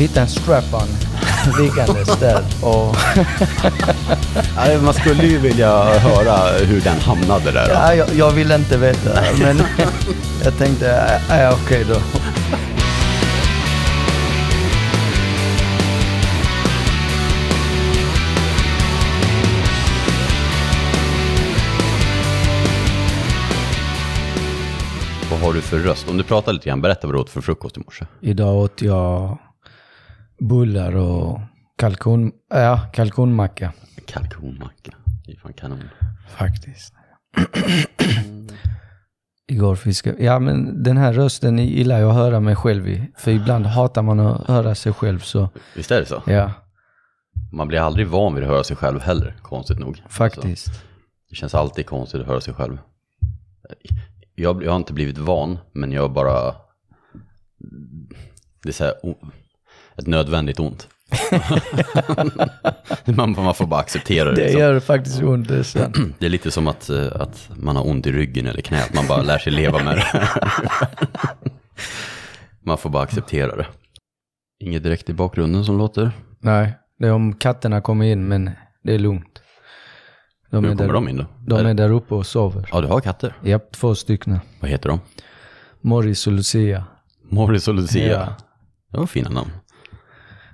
hittade en strap-on liggandes där. Och Ja, man skulle ju vilja höra hur den hamnade där. ja, jag, jag vill inte veta, men jag tänkte, ja, ja okej då. Vad har du för röst? Om du pratar lite grann, berätta vad du åt för frukost i morse. Idag åt jag bullar och kalkon, ja, kalkonmacka Kalkonmacka. Det är fan kanon. faktiskt. Igår fiskade Ja, men den här rösten gillar jag att höra mig själv i. För ibland hatar man att höra sig själv så, Visst är det så? ja, Man blir aldrig van vid att höra sig själv heller, konstigt nog. Så, faktiskt. det känns alltid konstigt att höra sig själv. Jag, jag har inte blivit van, men jag bara... Det är så här, ett nödvändigt ont. man, man får bara acceptera det. Det liksom. gör faktiskt ont, det är sant. Det är lite som att, eh, att man har ont i ryggen eller knät, man bara lär sig leva med det. man får bara acceptera det. Inget direkt i bakgrunden som låter. Nej, det är om katterna kommer in, men det är lugnt. De Hur är, kommer där, de in då? de är där uppe och sover. Ja, du har katter. Japp, två stycken. Vad heter de? Morris och Lucia. Morris och Lucia. Ja. Det var fina namn.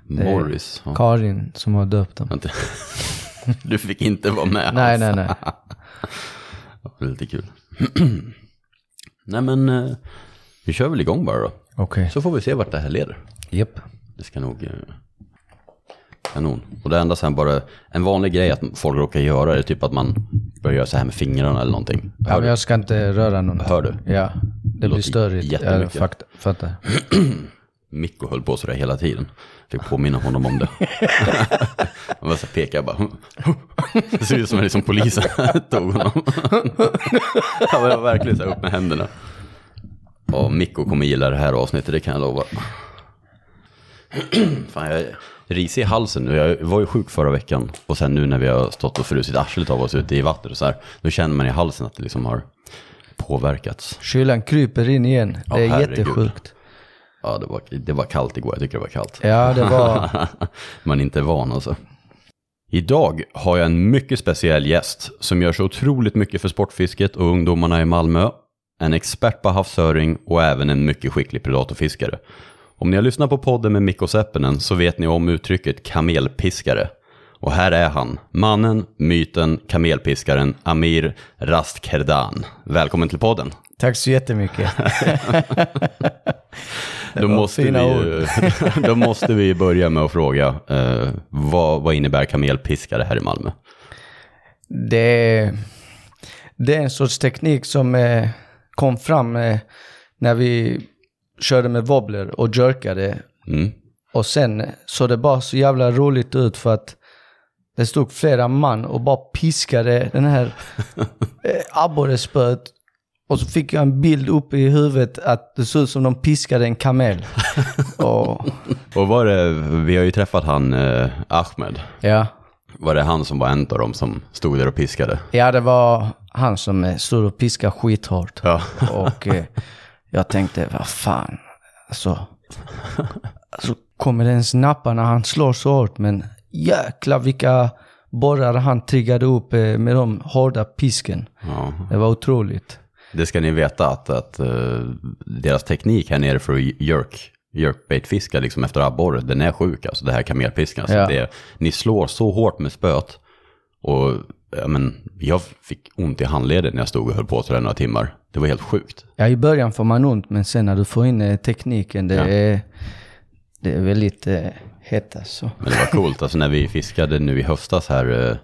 Är Morris. Ja. Karin som har döpt dem. Vänta. Du fick inte vara med Nej, nej, nej. Det var lite kul. nej men, eh, vi kör väl igång bara då. Okej. Så får vi se vart det här leder. Japp. Det ska nog... eh, Kanon. Och det enda sen bara, en vanlig grej att folk råkar göra är typ att man börjar göra så här med fingrarna eller någonting. Ja, Hör, men jag ska inte röra någon. hör du? Ja, det blir låter störigt. Jag jättemycket. fakt- fattar. Mikko höll på sådär hela tiden. Fick påminna honom om det. Han var så pekade bara. Det ser ut som att liksom polisen tog honom. Han var verkligen så här upp med händerna. Och Mikko kommer gilla det här avsnittet, det kan jag lova. Fan, jag är risig i halsen nu. Jag var ju sjuk förra veckan. Och sen nu när vi har stått och frusit arslet av oss ute i vattnet och så här. Då känner man i halsen att det liksom har påverkats. Kylan kryper in igen. Ja, Det är herregud. jättesjukt. Ja, det var, det var kallt igår. Jag tycker det var kallt. Ja, det var... Man är inte van alltså. Idag har jag en mycket speciell gäst som gör så otroligt mycket för sportfisket och ungdomarna i Malmö. En expert på havsöring och även en mycket skicklig predatorfiskare. Om ni har lyssnat på podden med Mikko Seppinen så vet ni om uttrycket kamelpiskare. Och här är han, mannen, myten, kamelpiskaren Amir Rastkerdan. Välkommen till podden. Tack så jättemycket. Då måste, vi, då måste vi börja med att fråga, eh, vad, vad innebär kamelpiskare här i Malmö? Det är, det är en sorts teknik som eh, kom fram eh, när vi körde med wobbler och jerkade. Mm. Och sen såg det bara så jävla roligt ut för att det stod flera man och bara piskade den här eh, abborrespöet. Och så fick jag en bild upp i huvudet att det såg ut som de piskade en kamel. och Och var det, vi har ju träffat han eh, Ahmed, ja, var det han som var en av dem som stod där och piskade? ja, det var han som eh, stod och piskade skithårt. Ja. Och eh, jag tänkte, vad fan, alltså, alltså kommer det ens nappa när han slår så hårt? Men jäklar vilka borrar han triggade upp eh, med de hårda pisken. ja. Det var otroligt. Det ska ni veta att, att eh, deras teknik här nere för att jerk, jerkbaitfiska liksom efter abborre, den är sjuk alltså, det här kamelpiskan. Alltså, Ja. det, ni slår så hårt med spöet och ja, men, jag fick ont i handleden när jag stod och höll på sådär några timmar. Det var helt sjukt. Ja, i början får man ont, men sen när du får in eh, tekniken, det, Ja. är, det är väldigt eh, hett alltså. Men det var coolt, alltså när vi fiskade nu i höstas här, eh,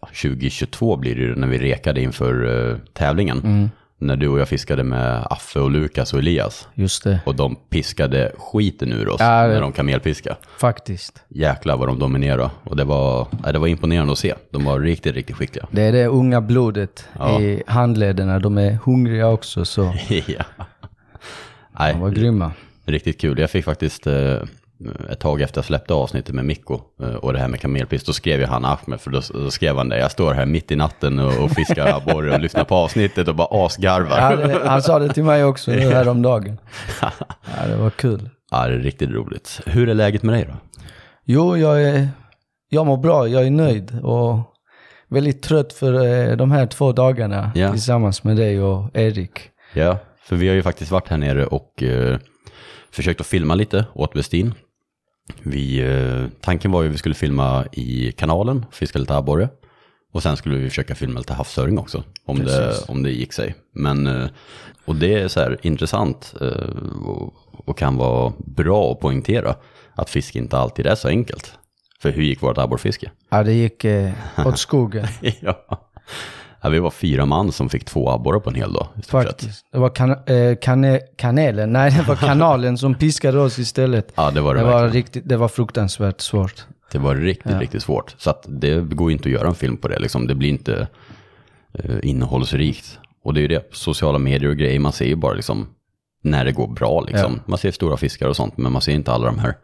ja, 2022 blir det när vi rekade inför eh, tävlingen. Mm. När du och jag fiskade med Affe och Lukas och Elias. Just det, Och de piskade skiten ur oss Ja, när de kamelpiskade. faktiskt. Jäklar vad de dominerade. Och det var, det var imponerande att se. De var riktigt, riktigt skickliga. Det är det unga blodet Ja. i handlederna. De är hungriga också, så ja. Nej, de var grymma. riktigt kul. Jag fick faktiskt eh, ett tag efter jag släppte avsnittet med Mikko eh, och det här med kamelpisk, då skrev ju han Ahmed, för då, då skrev han det, jag står här mitt i natten och, och fiskar abborre och lyssnar på avsnittet och bara asgarvar. Det, han sa det till mig också nu häromdagen. Ja, det var kul. Ja, det är riktigt roligt. Hur är läget med dig då? Jo, jag, är, jag mår bra, jag är nöjd och väldigt trött för eh, de här två dagarna Ja. tillsammans med dig och Erik. Ja, för vi har ju faktiskt varit här nere och eh, försökt att filma lite åt Westin. Vi, eh, tanken var ju att vi skulle filma i kanalen, fiska lite abborre. Och sen skulle vi försöka filma lite havsöring också, om det, om det gick sig. Men, eh, och det är så här intressant eh, och, och kan vara bra att poängtera att fiske inte alltid är så enkelt. För hur gick vårt abborrfiske? Ja, det gick eh, åt skogen ja. Ja, vi var fyra man som fick två abborrar på en hel dag. faktiskt. Det var kan, eh, kane, kanelen, nej det var kanalen som piskade oss istället. Ja, det var det, Det var, riktigt, det var fruktansvärt svårt. Det var riktigt, riktigt svårt. Så att det går inte att göra en film på det. Liksom. Det blir inte eh, innehållsrikt. Och det är ju det, sociala medier och grejer, man ser ju bara liksom när det går bra. Liksom. Man ser stora fiskar och sånt, men man ser inte alla de här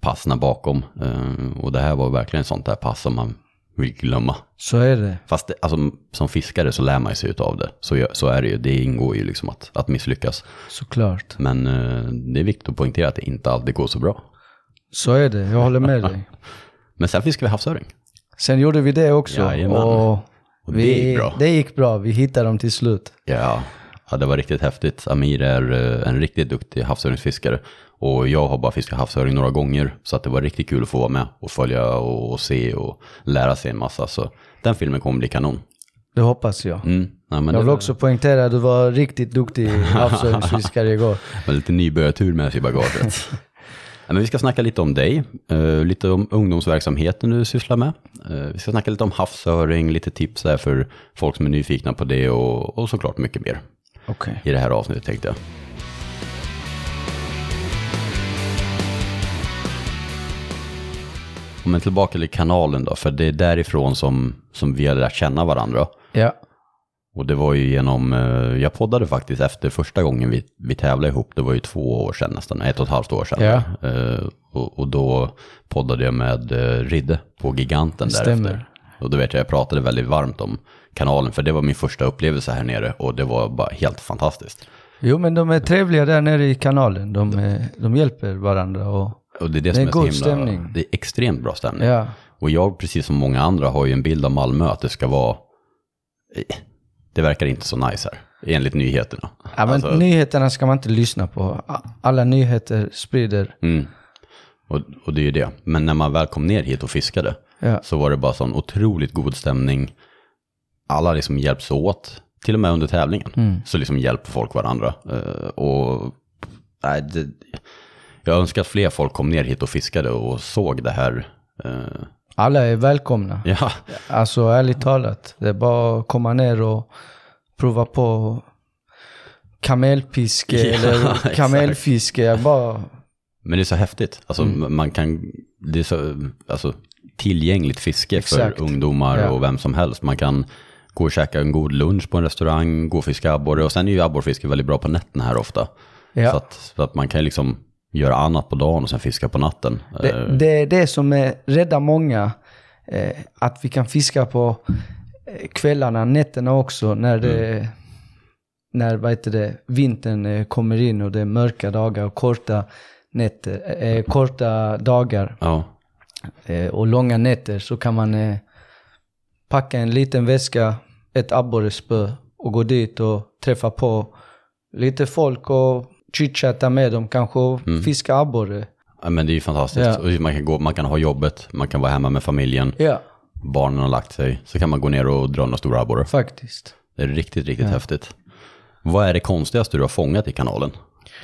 passna bakom. Eh, och det här var verkligen ett sånt där pass som man vill glömma. Så är det. Fast det, alltså, som fiskare så lär man sig utav det. Så, så är det ju, det ingår ju liksom att, att misslyckas. Såklart. Men eh, det är viktigt att poängtera att det inte alltid går så bra. Så är det, jag håller med dig. Men sen fiskar vi havsöring. Sen gjorde vi det också. Jajamän. Och Och det vi, gick bra. Det gick bra, vi hittade dem till slut. Ja, det var riktigt häftigt. Amir är eh, en riktigt duktig havsöringsfiskare. Och jag har bara fiskat havsöring några gånger. Så att det var riktigt kul att få vara med och följa och, och se och lära sig en massa. Så den filmen kommer bli kanon. Det hoppas jag. Mm. Ja, men Jag det vill var- också poängtera att du var riktigt duktig havsöringsfiskare igår. var lite nybörjartur med sig i bagaget. Men vi ska snacka lite om dig, eh, lite om ungdomsverksamheten du sysslar med. Eh, vi ska snacka lite om havsöring, lite tips där för folk som är nyfikna på det och, och såklart mycket mer Okej. i det här avsnittet tänkte jag. Men tillbaka till kanalen då, för det är därifrån som, som vi har lärt känna varandra. Ja. Och det var ju genom, eh, jag poddade faktiskt efter första gången vi, vi tävlade ihop, det var ju två år sedan nästan, ett och ett halvt år sedan. Ja. Eh, och, och då poddade jag med eh, Ridde på Giganten Det därefter. stämmer. Och då vet jag, jag pratade väldigt varmt om kanalen, för det var min första upplevelse här nere och det var bara helt fantastiskt. Jo men de är trevliga där nere i kanalen. De, är, de hjälper varandra och Och det är det, Det som är är god himla, stämning. det är extremt bra stämning. ja. Och jag, precis som många andra, har ju en bild av Malmö att det ska vara, det verkar inte så nice här, enligt nyheterna. Ja, men Alltså- nyheterna ska man inte lyssna på. Alla nyheter sprider. Mm. Och, och det är ju det. Men när man väl kom ner hit och fiskade Ja. så var det bara sån otroligt god stämning. Alla liksom hjälps åt, till och med under tävlingen. Så liksom hjälper folk varandra. Eh, och nej, det, jag önskar att fler folk kom ner hit och fiskade och såg det här. eh, Alla är välkomna. ja, Alltså ärligt talat. Det är bara att komma ner och prova på kamelpiske Ja, eller kamelfiske. Bara, men det är så häftigt. Alltså man kan, det är så, alltså tillgängligt fiske Exakt. för ungdomar Ja. och vem som helst. Man kan gå och käka en god lunch på en restaurang, gå och fiska abborre och sen är ju abborrfiske väldigt bra på nätterna här ofta. Ja. Så, att, så att man kan liksom göra annat på dagen och sen fiska på natten. det, Eh, det är det som är, räddar många. Eh, att vi kan fiska på eh, kvällarna, nätterna också när det när vad heter det, vintern kommer in och det är mörka dagar och korta nätter, eh, korta dagar Ja, eh, och långa nätter så kan man packa en liten väska, ett abborrespö och gå dit och träffa på lite folk och chitchatta med dem kanske och fiska abborre. Ja, men det är ju fantastiskt. Ja. Man, kan gå, man kan ha jobbet, man kan vara hemma med familjen, Ja, barnen har lagt sig, så kan man gå ner och dra några stora abborre. faktiskt. Det är riktigt, riktigt häftigt. Vad är det konstigaste du har fångat i kanalen?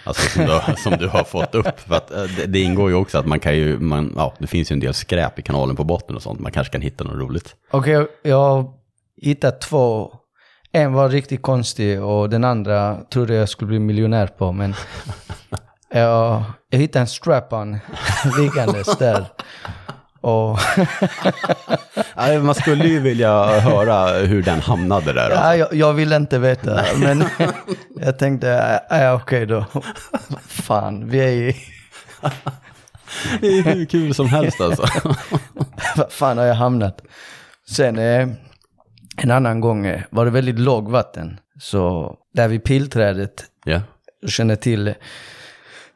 Alltså som du, har- som du har fått upp. För att, eh, det, det ingår ju också att man kan ju, man, ja, det finns ju en del skräp i kanalen på botten och sånt. Man kanske kan hitta något roligt. Okej, jag- jag har hittat två. En var riktigt konstig och den andra trodde jag skulle bli miljonär på. Men jag, jag hittade en strap-on liggandes där. Och Man skulle ju vilja höra hur den hamnade där. Alltså. ja, jag, jag vill inte veta. Men jag tänkte, ja okej då. Fan, vi är i... Det är hur kul som helst alltså. Vad fan har jag hamnat? Sen eh, en annan gång eh, var det väldigt låg vatten. Så där vid pilträdet Ja, jag känner till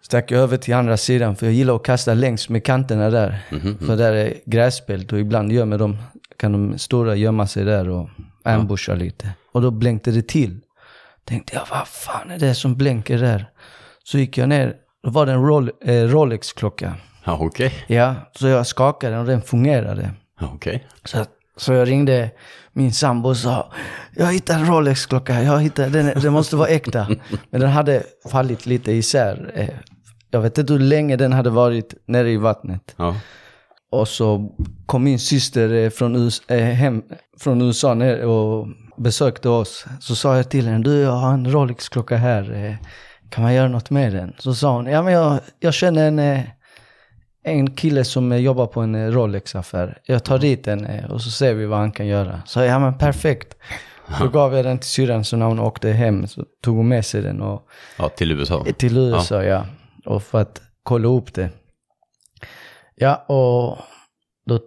stack jag över till andra sidan för jag gillar att kasta längs med kanterna där. För där är gräsbält och ibland gömmer de, kan de stora gömma sig där och ambusha lite. Och då blänkte det till. Tänkte jag, vad fan är det som blänker där? Så gick jag ner, då var det en Roll, eh, Rolex-klocka. Ja, okej. Ja, så jag skakade den och den fungerade. Ja, okej. Så, så jag ringde min sambo och sa, jag hittade en Rolex-klocka, jag hittade, den, den måste vara äkta. Men den hade fallit lite isär. Eh, Jag vet inte hur länge den hade varit nere i vattnet. Ja. Och så kom min syster eh, från, US, eh, hem från USA ner och besökte oss. Så sa jag till henne, du jag har en Rolex-klocka här, eh, kan man göra något med den? Så sa hon, ja men jag, jag känner en, en kille som jobbar på en Rolex-affär. Jag tar dit den och så ser vi vad han kan göra. Så ja men perfekt. Då gav jag den till syrran så när hon åkte hem så tog hon med sig den och ja, till USA. till USA, ja. Och för att kolla upp det. Ja, och då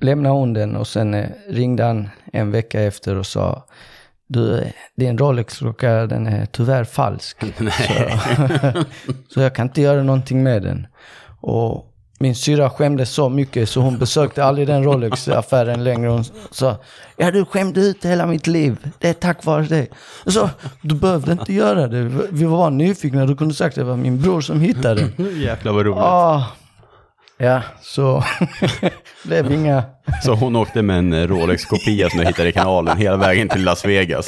lämnade hon den och sen eh, ringde han en vecka efter och sa du, eh, din Rolex-klocka den är tyvärr falsk. Så, så jag kan inte göra någonting med den. Och min syra skämdes så mycket så hon besökte aldrig den Rolex-affären längre. Hon sa, ja du skämde ut hela mitt liv. Det är tack vare dig. Sa, du behövde inte göra det. Vi var bara nyfikna. Du kunde sagt att det var min bror som hittade den. Jäklar vad roligt. Ah, ja, så blev inga... Så hon åkte med en Rolex-kopia som jag hittade i kanalen hela vägen till Las Vegas.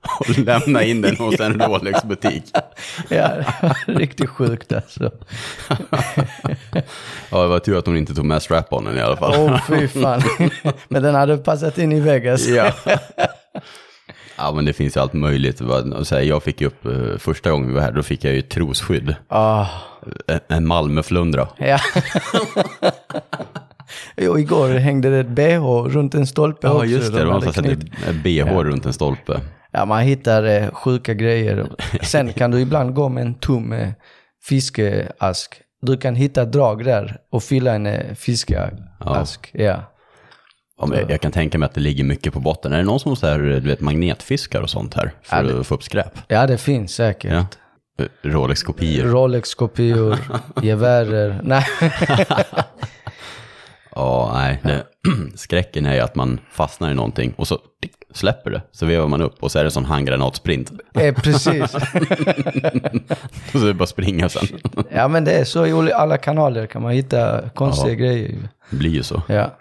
Och lämnade in den hos en Rolex-butik. Ja, riktigt sjukt alltså. Ja, det var tur att hon inte tog med strap-onen i alla fall. Åh, oh, fy fan. Men den hade passat in i Vegas. Ja. ja, men det finns ju allt möjligt. Jag fick ju upp, eh, första gången vi var här, då fick jag ju trosskydd. En- En Malmöflundra. ja. Jo, igår hängde det ett bh runt en stolpe Ja, också. just det. De hade någon som knyt- satte ett bh runt en stolpe. Ja, man hittar eh, sjuka grejer. Sen kan du ibland gå med en tom eh, fiskeask. Du kan hitta drag där och fylla en eh, fiskeask. Ja. Ja, men jag- jag kan tänka mig att det ligger mycket på botten. Är det någon som så här, du vet, magnetfiskar och sånt här? För Ja, det- att få upp skräp? ja, det finns säkert. Ja. Eh, Rolex-kopior. Rolex-kopior, gevärer. Nej. Ja, nej. Det, skräcken är ju att man fastnar i någonting och så släpper det. Så vevar man upp och så är det en sån handgranatsprint. eh, precis. Och så är det bara att springa sen. Ja, men det är så i alla kanaler kan man hitta konstiga Ja. grejer. Det blir ju så. Ja.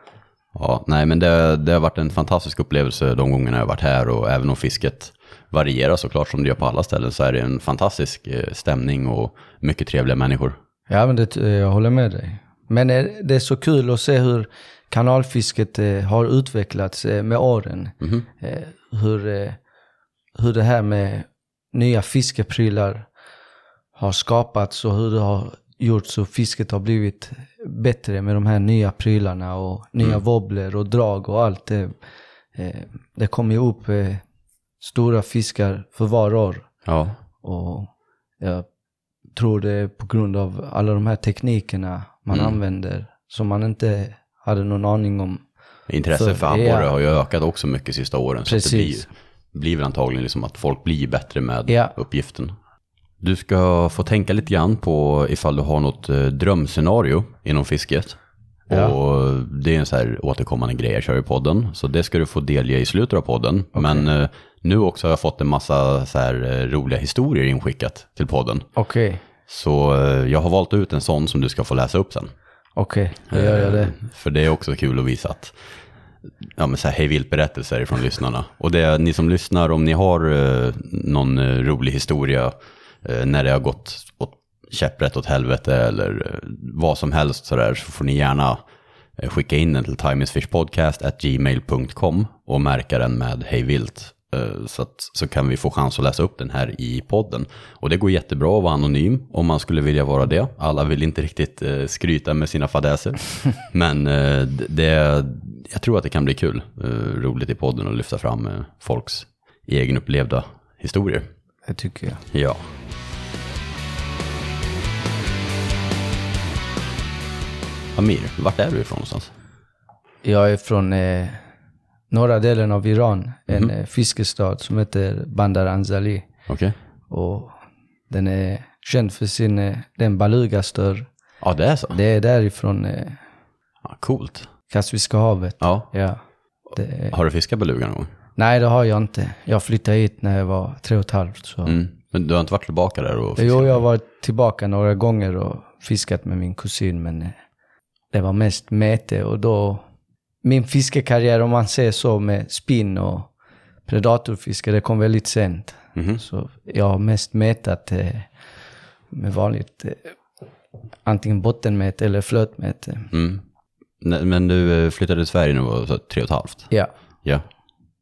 Ja, nej men det, det har varit en fantastisk upplevelse de gångerna jag har varit här och även om fisket varierar såklart som det gör på alla ställen så är det en fantastisk eh, stämning och mycket trevliga människor. Ja, men det, jag håller med dig. Men eh, det är så kul att se hur kanalfisket eh, har utvecklats eh, med åren. Eh, hur, hur det här med nya fiskeprylar har skapats och hur det har gjort så fisket har blivit bättre med de här nya prylarna och nya wobbler och drag och allt det. Det kommer ju upp stora fiskar för var år. Ja, Och jag tror det är på grund av alla de här teknikerna man Mm. använder som man inte hade någon aning om. intresset För- för abborre ja. har ju ökat också mycket sista åren. Så att det blir, Precis. blir väl antagligen liksom att folk blir bättre med Ja. uppgiften. Du ska få tänka lite grann på ifall du har något eh, drömscenario inom fisket. Ja. Och det är en så här återkommande grej jag kör i podden. Så det ska du få delge i slutet av podden. Men eh, nu också har jag fått en massa så här eh, roliga historier inskickat till podden. Okej, Så eh, jag har valt ut en sån som du ska få läsa upp sen. okej, då gör jag det. Eh, För det är också kul att visa att, ja men så här hej vilt berättelser från lyssnarna. Och det ni som lyssnar, om ni har eh, någon eh, rolig historia eh, när det har gått åt käpprätt åt helvete eller vad som helst sådär så får ni gärna skicka in den till timeisfishpodcast.gmail.com och märka den med hej vilt. Eh, Så, att, så kan vi få chans att läsa upp den här i podden. Och det går jättebra att vara anonym om man skulle vilja vara det. Alla vill inte riktigt eh, skryta med sina fadäser. Men eh, det, jag tror att det kan bli kul, roligt i podden att lyfta fram folks egenupplevda historier. Det tycker jag. Ja. Amir, vart är du ifrån någonstans? Jag är från eh, norra delen av Iran, en eh, fiskestad som heter Bandar Anzali. Okej. Och den är känd för sin, eh, den balugastör. Ja, det är så. Det är därifrån eh, Ja, coolt. Kaspiska havet. Ja. Ja. Det, Har du fiskat beluga någon gång? nej, det har jag inte. Jag flyttade hit när jag var tre och ett halvt. Så. Mm. Men du har inte varit tillbaka där och fiskat? Jo, jag har varit tillbaka några gånger och fiskat med min kusin, men det var mest mete och då... Min fiskekarriär, om man säger så, med spinn och predatorfiske, det kom väldigt sent. Mhm. Så jag har mest metat eh, med vanligt, eh, antingen bottenmete eller flötmete. Mm. Men du eh, flyttade till Sverige när du var tre och ett halvt? Ja. Ja.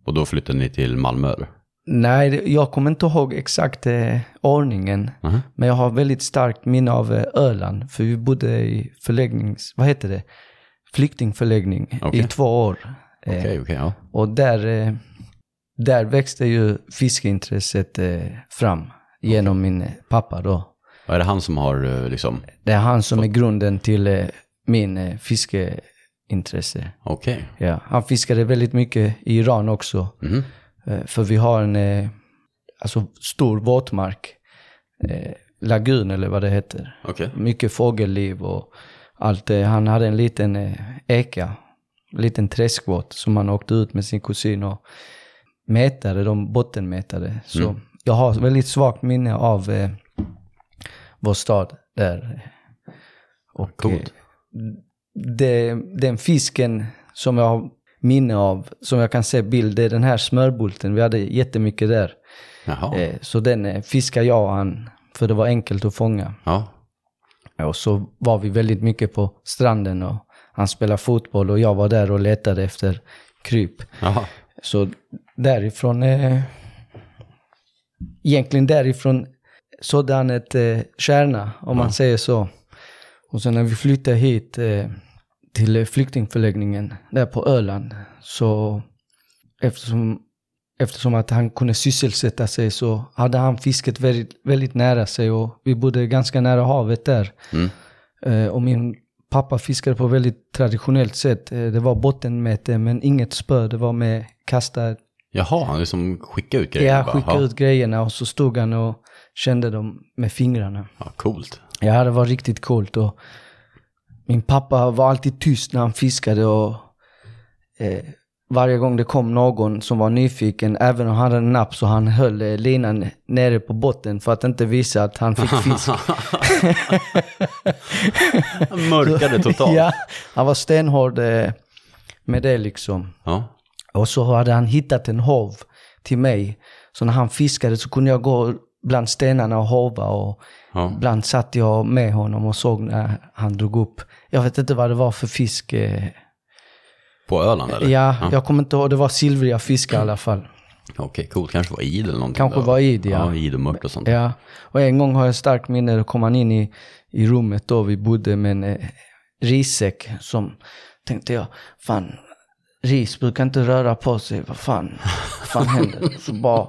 Och då flyttade ni till Malmö eller? Nej, jag kommer inte ihåg exakt eh, ordningen. Mhm. Men jag har väldigt starkt minne av eh, Öland. För vi bodde i förläggnings... Vad heter det? Flyktingförläggning Okej. i två år. Eh, Okej, okej, ja. Och där, eh, där växte ju fiskeintresset eh, fram genom min eh, pappa då. Är det han som har eh, liksom, Det är han som är grunden till eh, min eh, fiskeintresse. okej. Ja, han fiskade väldigt mycket i Iran också. Eh, För vi har en eh, alltså, stor våtmark. Eh, lagun eller vad det heter. Okej. Mycket fågelliv och allt. eh, Han hade en liten eh, eka. En liten träskbåt som han åkte ut med sin kusin och mätade, de bottenmätade. Så jag har väldigt svagt minne av eh, vår stad där. Och Coolt. eh, det, den fisken som jag har minne av, som jag kan se bild, det är den här smörbulten. Vi hade jättemycket där. Jaha. Så den fiskar jag och han, för det var enkelt att fånga. Ja. Och så var vi väldigt mycket på stranden och han spelade fotboll och jag var där och letade efter kryp. Jaha. Så därifrån, eh, egentligen därifrån sådde han ett eh, kärna, om man säger så. Och sen när vi flyttade hit eh, till eh, flyktingförläggningen där på Öland, så eftersom, eftersom att han kunde sysselsätta sig så hade han fisket väldigt, väldigt nära sig och vi bodde ganska nära havet där. Mm. Eh, och min pappa fiskade på väldigt traditionellt sätt. Eh, det var bottenmäte men inget spö, det var med kasta Jaha, han liksom skickade ut grejer? Ja, bara. skicka ja. ut grejerna och så stod han och kände dem med fingrarna. Ja, coolt. Ja, det var riktigt coolt och min pappa var alltid tyst när han fiskade och eh, varje gång det kom någon som var nyfiken, även om han hade en napp, så han höll eh, linan nere på botten för att inte visa att han fick fisk. Han mörkade totalt. ja, han var stenhård eh, med det liksom. ja. Och så hade han hittat en hov till mig. Så när han fiskade så kunde jag gå bland stenarna och hova och Ja. ibland satt jag med honom och såg när han drog upp. Jag vet inte vad det var för fisk. På Öland eller? Ja, jag kommer inte ihåg. Det var silvriga fiskar i alla fall. Okej, coolt. Kanske var id eller någonting. Kanske då. var id, ja. Ja, id och mört och sånt. Ja, och en gång har jag starkt minne, då kom han in i, i rummet då vi bodde med en eh, rissäck som tänkte jag, fan, ris brukar inte röra på sig, vad fan, vad fan händer? Så bara,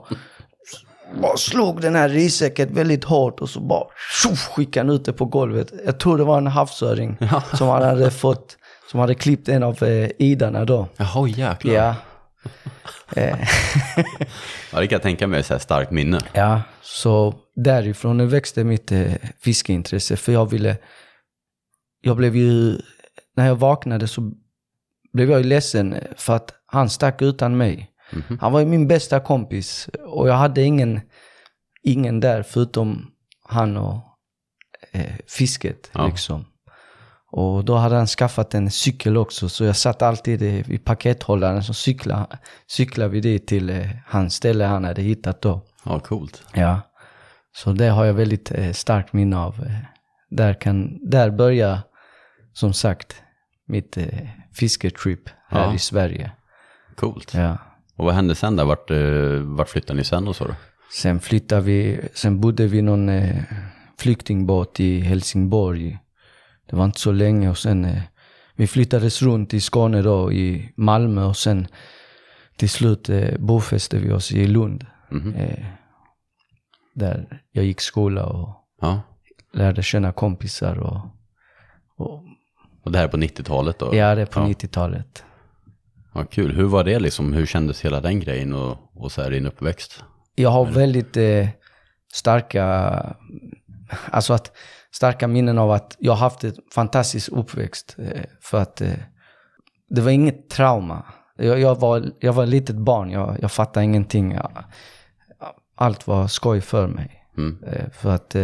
bara slog den här rissäcken väldigt hårt och så bara tjoff, skickade han ut det på golvet. Jag tror det var en havsöring som han hade fått, som hade klippt en av eh, idarna då. Jaha, jäklar. Ja. Eh, Ja, det kan jag tänka mig, så här starkt minne. Ja, så därifrån växte mitt eh, fiskeintresse. För jag ville, jag blev ju, när jag vaknade så blev jag ju ledsen för att han stack utan mig. Han var ju min bästa kompis och jag hade ingen, ingen där förutom han och eh, fisket Ja. liksom. Och då hade han skaffat en cykel också, så jag satt alltid vid pakethållaren, så cyklade, cyklade vi dit till eh, hans ställe han hade hittat då. Ja, coolt. Ja, så det har jag väldigt eh, starkt minne av. Eh, där, kan, där börjar, som sagt, mitt fisketrip här Ja. i Sverige. Coolt. Ja. Och vad hände sen där? Vart, vart flyttade ni sen och så då? Sen flyttade vi, sen bodde vi i någon flyktingbåt i Helsingborg. Det var inte så länge och sen eh, vi flyttades runt i Skåne då, i Malmö och sen till slut eh, bofäste vi oss i Lund. Mhm. Eh, där jag gick skola och Ja. lärde känna kompisar och, och Och det här är på 90-talet då? ja, det är på ja. 90-talet. Ja, kul. Hur var det liksom? Hur kändes hela den grejen och, och så här din uppväxt? Jag har väldigt eh, starka alltså att starka minnen av att jag har haft ett fantastisk uppväxt. Eh, för att eh, det var inget trauma. Jag, jag, var, jag var ett litet barn, jag, jag fattade ingenting. Jag, allt var skoj för mig. Mm. Eh, För att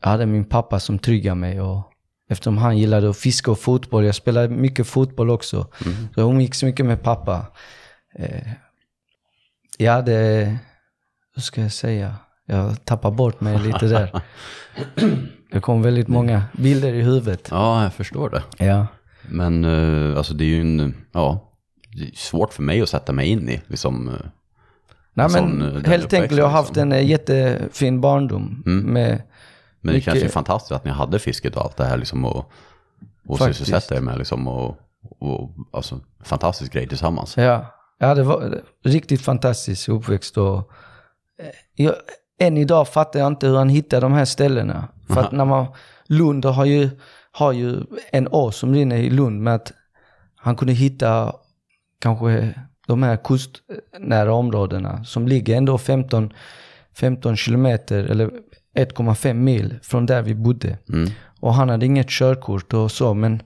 jag hade min pappa som tryggade mig och eftersom han gillade att fiska och fotboll, jag spelade mycket fotboll också. Så jag umgicks mycket med pappa. Jag hade, hur ska jag säga, jag tappade bort mig lite där. Det kom väldigt många bilder i huvudet. Ja, jag förstår det. Ja. Men eh, alltså det är ju en, ja, det är svårt för mig att sätta mig in i. Liksom, eh, Nej men eh, helt enkelt, jag har haft uppväxten, en jättefin barndom. Mm. Med, men det mycket- känns ju fantastiskt att ni hade fisket och allt det här liksom och, och sysselsätta er med liksom och, och alltså fantastisk grej tillsammans. ja, ja, det var riktigt fantastisk uppväxt. Och, jag, än idag fattar jag inte hur han hittade de här ställena. För att när man, Lund har ju, har ju en som rinner i Lund med att han kunde hitta kanske de här kustnära områdena som ligger ändå 15, 15 kilometer eller 1,5 mil från där vi bodde. Mm. Och han hade inget körkort och så, men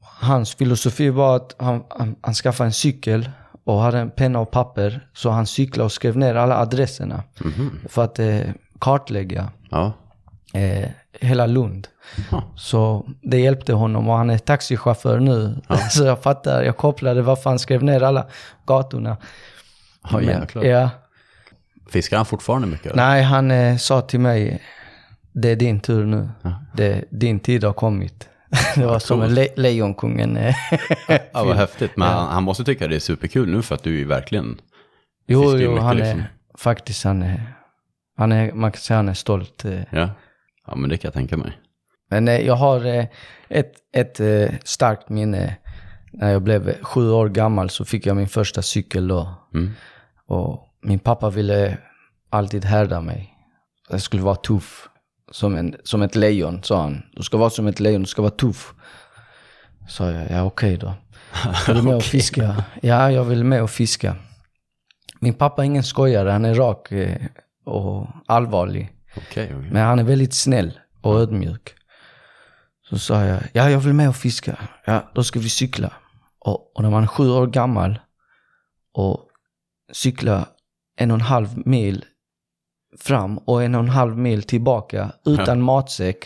hans filosofi var att han, han, han skaffade en cykel och hade en penna och papper. Så han cyklade och skrev ner alla adresserna för att eh, kartlägga Ja. eh, hela Lund. Ja. Så det hjälpte honom och han är taxichaufför nu. så jag fattar, jag kopplade varför han skrev ner alla gatorna. Ja, jäklar. ja, Fiskar han fortfarande mycket? eller? nej, han eh, sa till mig, det är din tur nu. Det, din tid har kommit. det var som en le lejonkungen. eh. Ja, vad häftigt. Men han, han måste tycka det är superkul nu för att du är verkligen... Jo, jo mycket, han är liksom. faktiskt, han är, han är, man kan säga han är stolt. eh. Ja. ja, men det kan jag tänka mig. Men eh, jag har ett, ett starkt minne. När jag blev sju år gammal så fick jag min första cykel då. Mm. Och min pappa ville alltid härda mig. Jag skulle vara tuff. Som, en, som ett lejon, sa han. Du ska vara som ett lejon, du ska vara tuff. Sa jag, ja okej då. Ska du med och fiska? Ja, jag vill med och fiska. Min pappa är ingen skojare, han är rak eh, och allvarlig. Okej, okej. Men han är väldigt snäll och ödmjuk. Så sa jag, ja jag vill med och fiska. Ja, då ska vi cykla. Och, och när man är sju år gammal och cykla en och en halv mil fram och en och en halv mil tillbaka utan matsäck.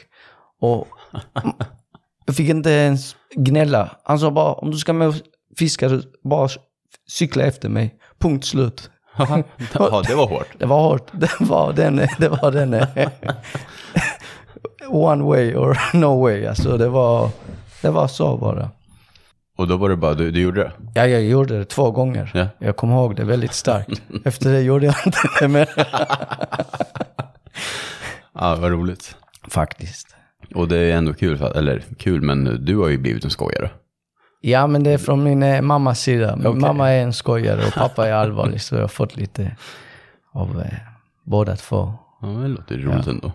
Och jag fick inte ens gnälla. Han sa bara, om du ska med och fiska, bara cykla efter mig. Punkt slut. ja, det var hårt. Det var hårt. Det var den, det var den one way or no way. Alltså det var, det var så bara. Och då var det bara, du, du gjorde det? Ja, jag gjorde det två gånger. Ja. Jag kommer ihåg det väldigt starkt. Efter det gjorde jag inte det mer. Ja, vad roligt. Faktiskt. Och det är ändå kul, för, eller kul, men du har ju blivit en skojare. Ja, men det är från min eh, mammas sida. Min Okej. mamma är en skojare och pappa är allvarlig. Så jag har fått lite av eh, båda två. Ja, det låter roligt ändå.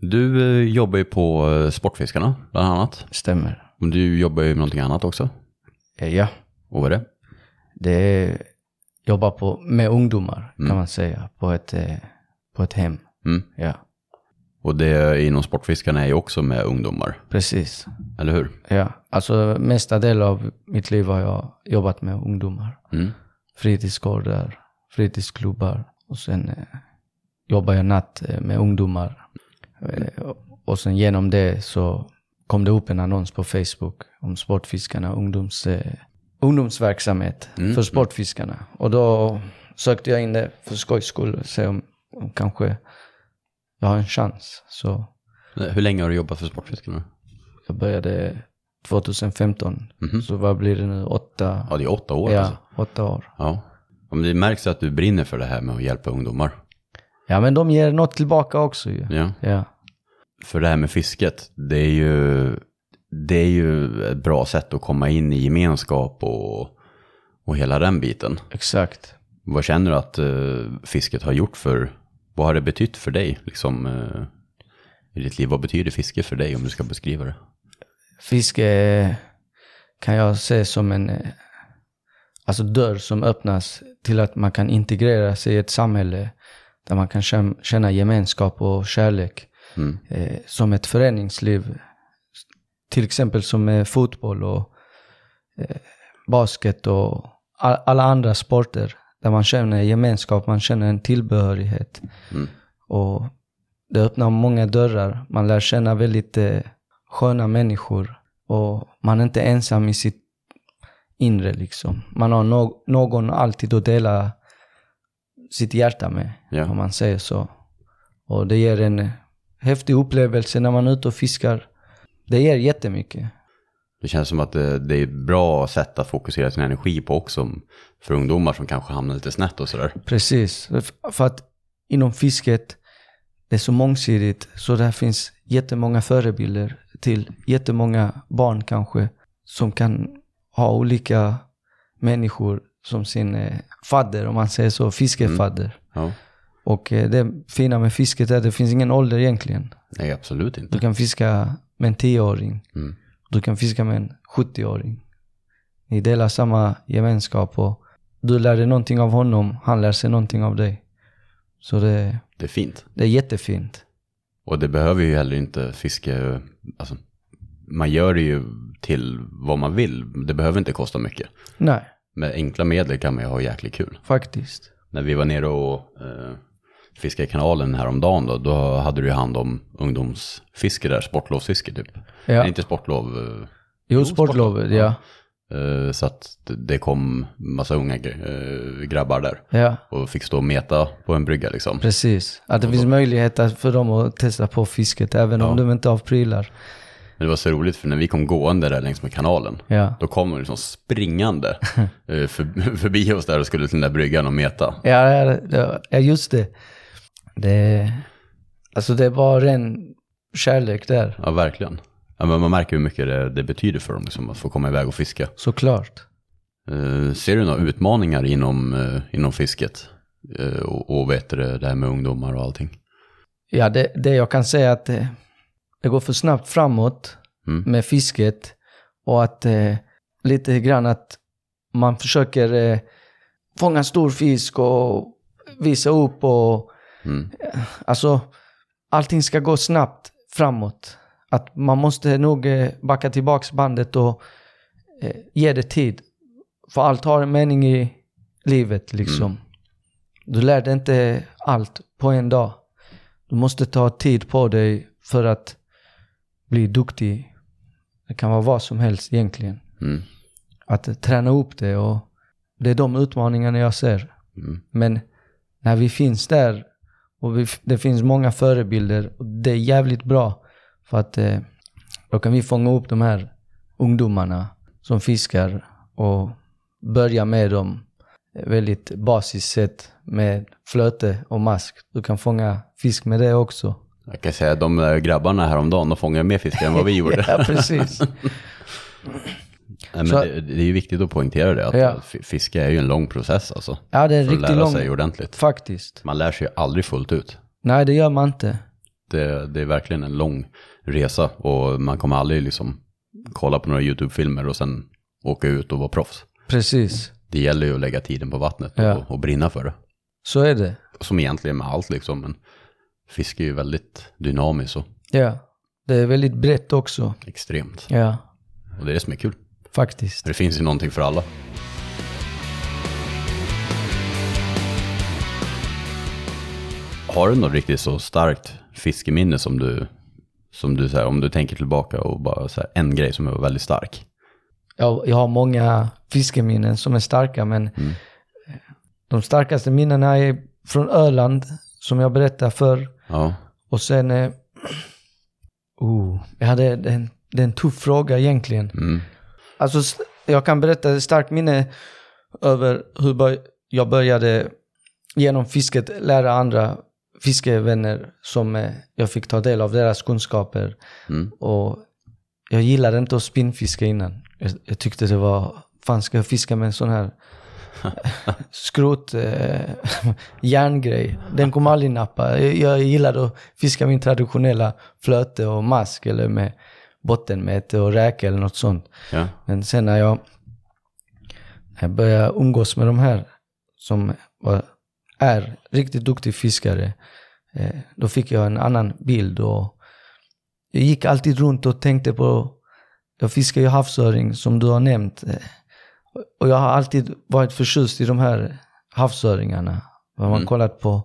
Du eh, jobbar ju på eh, Sportfiskarna, bland annat. Stämmer. Men du jobbar ju med någonting annat också. Eh, Ja, Och vad är det? det är jobba på, med ungdomar Mm. kan man säga. På ett, eh, på ett hem. Mm. Ja, Och det inom Sportfiskarna är ju också med ungdomar, precis. eller hur? Ja, alltså mesta del av mitt liv har jag jobbat med ungdomar. Mm. Fritidsgårdar, fritidsklubbar och sen eh, jobbar jag natt eh, med ungdomar. Och- och sen genom det så kom det upp en annons på Facebook om Sportfiskarna, ungdoms, eh, ungdomsverksamhet Mm. för Sportfiskarna. Och då sökte jag in det för skojs skull och se om, om kanske jag har en chans. Så Hur länge har du jobbat för Sportfiskarna? jag började 2015. Mhm. Så vad blir det nu? Åtta? Ja, det är åtta år ja, alltså. åtta år. Ja. Ja, Men det märks att du brinner för det här med att hjälpa ungdomar. Ja, men de ger något tillbaka också ju. Ja. Ja, För det här med fisket, det är ju, det är ju ett bra sätt att komma in i gemenskap och, och hela den biten. exakt. Vad känner du att eh, fisket har gjort för, vad har det betytt för dig liksom, eh, i ditt liv? Vad betyder fiske för dig om du ska beskriva det? Fiske kan jag se som en alltså dörr som öppnas till att man kan integrera sig i ett samhälle där man kan känna gemenskap och kärlek. Mm. Eh, som ett föreningsliv. Till exempel som fotboll och eh, basket och all, alla andra sporter. Där man känner gemenskap, man känner en tillbehörighet. Mm. Och det öppnar många dörrar. Man lär känna väldigt eh, sköna människor. Och man är inte ensam i sitt inre liksom. Man har no- någon alltid att dela sitt hjärta med, Ja. om man säger så. Och det ger en eh, häftig upplevelse när man är ute och fiskar. Det ger jättemycket. Det känns som att det, det är ett bra sätt att fokusera sin energi på också för ungdomar som kanske hamnar lite snett och sådär. Precis. För att inom fisket, det är så mångsidigt, så där finns jättemånga förebilder till jättemånga barn kanske, som kan ha olika människor som sin eh, fadder, om man säger så, fiskefadder. Ja, Och eh, det fina med fisket är att det finns ingen ålder egentligen. nej absolut Du inte. kan fiska med en 10-åring, Mm. du kan fiska med en 70-åring. Ni delar samma gemenskap och du lär dig någonting av honom, han lär sig någonting av dig. Så det, Det är fint. det är jättefint. Och det behöver ju heller inte fiske, alltså man gör det ju till vad man vill. Det behöver inte kosta mycket. Nej, Med enkla medel kan man ju ha jäkligt kul. faktiskt. När vi var nere och eh, fiskade i kanalen häromdagen då, då hade du ju hand om ungdomsfiske där, sportlovsfiske typ. Ja. Nej, inte sportlov. eh, Jo, Jo, sportlovet, sportlov, ja. eh, Så att det- kom massa unga eh, grabbar där. Ja, Och fick stå och meta på en brygga liksom. precis. Att det finns möjlighet för dem att testa på fisket, även om Ja. de inte har prylar. Men det var så roligt för när vi kom gående där längs med kanalen. Ja. Då kom de liksom springande för, förbi oss där och skulle till den där bryggan och meta. Ja, ja, just det. Det, alltså det var ren kärlek där, Ja, verkligen. Ja, men man märker hur mycket det, det betyder för dem liksom, att få komma iväg och fiska. såklart. Eh, ser du några utmaningar inom, eh, inom fisket? Eh, och, och vet du det, här med ungdomar och allting? Ja, det, det jag kan säga är att det, det går för snabbt framåt Mm. med fisket och att lite grann att man försöker fånga stor fisk och visa upp och Mm. alltså allting ska gå snabbt framåt. Att man måste nog eh, backa tillbaks bandet och eh, ge det tid. För allt har en mening i livet liksom. Du lär dig inte allt på en dag. Du måste ta tid på dig för att bli duktig. Det kan vara vad som helst egentligen. Mm. Att träna upp det och det är de utmaningarna jag ser. Mm. Men när vi finns där och vi, det finns många förebilder och det är jävligt bra. För att eh, då kan vi fånga upp de här ungdomarna som fiskar och börja med dem väldigt basiskt sätt med flöte och mask. Du kan fånga fisk med det också. Jag kan säga att de grabbarna häromdagen, de fångade mer fisk än vad vi gjorde. Ja, precis. Nej, men det, det är ju viktigt att poängtera det, att Ja. f- fiske är ju en lång process alltså. Ja, det är För att riktigt lära lång. sig ordentligt. Faktiskt. Man lär sig ju aldrig fullt ut. Nej, det gör man inte. Det, det är verkligen en lång resa och man kommer aldrig liksom kolla på några YouTube-filmer och sen åka ut och vara proffs. Precis. Det gäller ju att lägga tiden på vattnet Ja. och, och brinna för det. Så är det. Som egentligen med allt liksom, men fiske är ju väldigt dynamiskt och Ja. Det är väldigt brett också. extremt. Ja, Och det är det som är kul. Faktiskt. Det finns ju någonting för alla. Har du något riktigt så starkt fiskeminne som du, som du säger, om du tänker tillbaka och bara så här, en grej som är väldigt stark? Jag, jag har många fiskeminnen som är starka, men de starkaste minnena är från Öland, som jag berättade för. Ja, Och sen... Eh, oh, jag hade, det, är en, det är en tuff fråga egentligen. mm. Alltså, jag kan berätta ett starkt minne över hur jag började genom fisket lära andra fiskevänner som eh, jag fick ta del av deras kunskaper. Mm. Och jag gillade inte att spinnfiska innan. Jag, jag tyckte det var, fan ska jag fiska med en sån här skrot eh, järngrej. Den kommer aldrig nappa. Jag, jag gillade att fiska min traditionella flöte och mask eller med bottenmete och räka eller något sånt. ja, Men sen när jag, när jag började umgås med de här som var är riktigt duktig fiskare, eh, då fick jag en annan bild. Och jag gick alltid runt och tänkte på, jag fiskar ju havsöring som du har nämnt. eh, Och jag har alltid varit förtjust i de här havsöringarna. Man har Mm. kollat på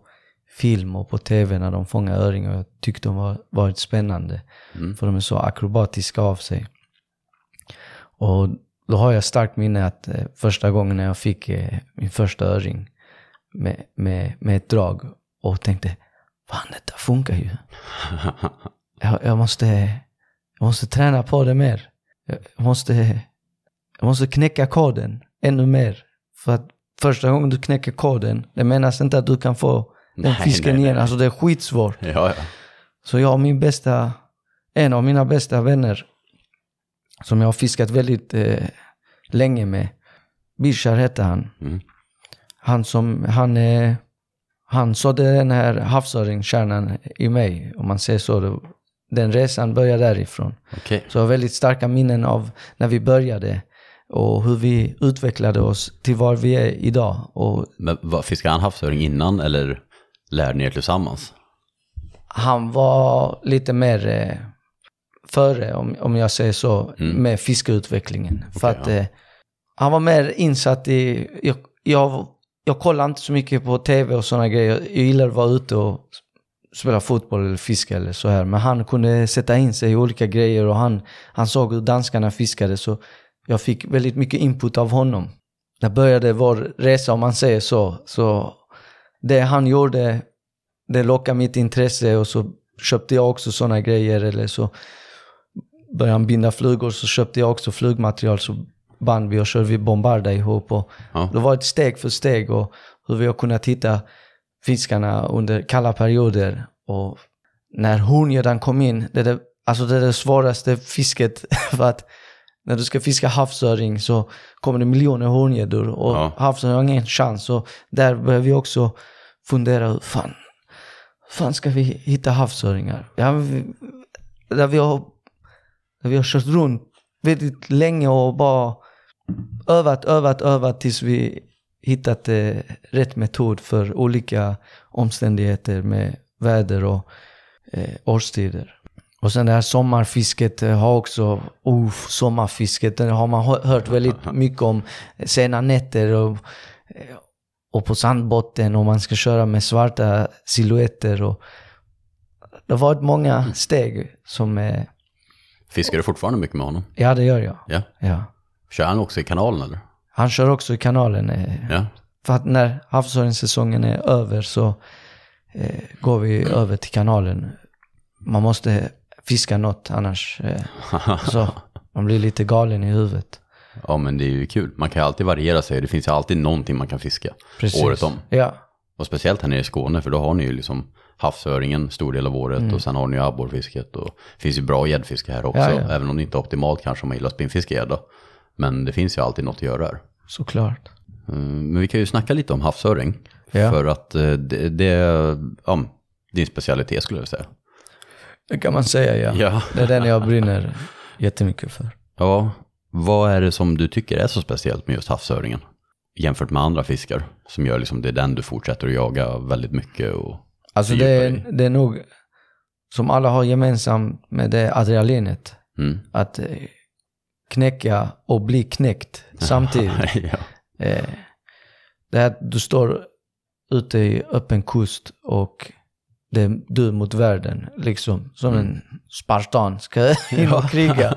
film och på tv när de fångar öring och jag tyckte de var varit spännande. Mm. För de är så akrobatiska av sig. Och då har jag starkt minne att eh, första gången när jag fick eh, min första öring med, med, med ett drag och tänkte, fan detta funkar ju. Jag, jag, måste, jag måste träna på det mer. Jag, jag måste, jag måste knäcka koden ännu mer. För att första gången du knäcker koden, det menas inte att du kan få den Nej, fisken nej, igen. nej. Alltså det är skitsvårt. ja, ja. Så jag och min bästa, en av mina bästa vänner, som jag har fiskat väldigt eh, länge med, Bishar hette han. Mm. Han som, han, eh, han sådde den här havsöringskärnan i mig, om man säger så. Den resan började därifrån. Okej. Så jag har väldigt starka minnen av när vi började och hur vi utvecklade oss till var vi är idag. Och Men vad, fiskade han havsöring innan eller lärde ni er tillsammans? han var lite mer eh, före, om, om jag säger så, Mm. med fiskeutvecklingen. För Okej, att ja. eh, han var mer insatt i, jag, jag, jag kollar inte så mycket på tv och sådana grejer. Jag gillar att vara ute och spela fotboll eller fiska eller så här. Men han kunde sätta in sig i olika grejer och han, han såg hur danskarna fiskade. Så jag fick väldigt mycket input av honom. Där började vår resa om man säger så. Så det han gjorde, det lockade mitt intresse och så köpte jag också sådana grejer. Eller så började han binda flugor så köpte jag också flugmaterial. Så band vi och körde vi bombarda ihop. Och Ja. det var ett steg för steg och hur vi har kunnat hitta fiskarna under kalla perioder. Och när horngäddan kom in, det är det, alltså det är det svåraste fisket. För att när du ska fiska havsöring så kommer det miljoner horngäddor och Ja. havsöring har ingen chans. Så där börjar vi också fundera, fan, fan ska vi hitta havsöringar? Ja, vi, där, vi har, där vi har kört runt väldigt länge och bara övat, övat, övat tills vi hittat eh, rätt metod för olika omständigheter med väder och eh, årstider. Och sen det här sommarfisket eh, har också, uff, sommarfisket, det har man hö- hört väldigt mycket om. Sena nätter och, eh, och på sandbotten och man ska köra med svarta silhuetter. Och det har varit många steg som, eh, Fiskar du fortfarande mycket med honom? ja det gör jag. Ja. Ja. Kör han också i kanalen eller? Han kör också i kanalen. Eh, Ja. För att när havsöringssäsongen är över så eh, går vi över till kanalen. Man måste fiska något annars eh, så man blir lite galen i huvudet. ja men det är ju kul. Man kan ju alltid variera sig. Det finns ju alltid någonting man kan fiska. Precis. Året om. Ja, Och speciellt här nere i Skåne för då har ni ju liksom havsöringen stor del av året Mm. och sen har ni ju abborrfisket och det finns ju bra gäddfiske här också. Ja, ja. Även om det inte är optimalt kanske om man gillar spinnfiskegädda. Men det finns ju alltid något att göra här. såklart. Mm, Men vi kan ju snacka lite om havsöring. Ja. För att eh, det, det är ja, din specialitet skulle jag säga. Det kan man säga ja. Ja. Det är den jag brinner jättemycket för. Ja, vad är det som du tycker är så speciellt med just havsöringen? Jämfört med andra fiskar som gör liksom det är den du fortsätter att jaga väldigt mycket och Alltså det är, det är nog, som alla har gemensamt med det adrenalinet, Mm. att eh, knäcka och bli knäckt samtidigt. ja. Eh, det är att du står ute i öppen kust och det är du mot världen, liksom. Som en spartan ska in och kriga.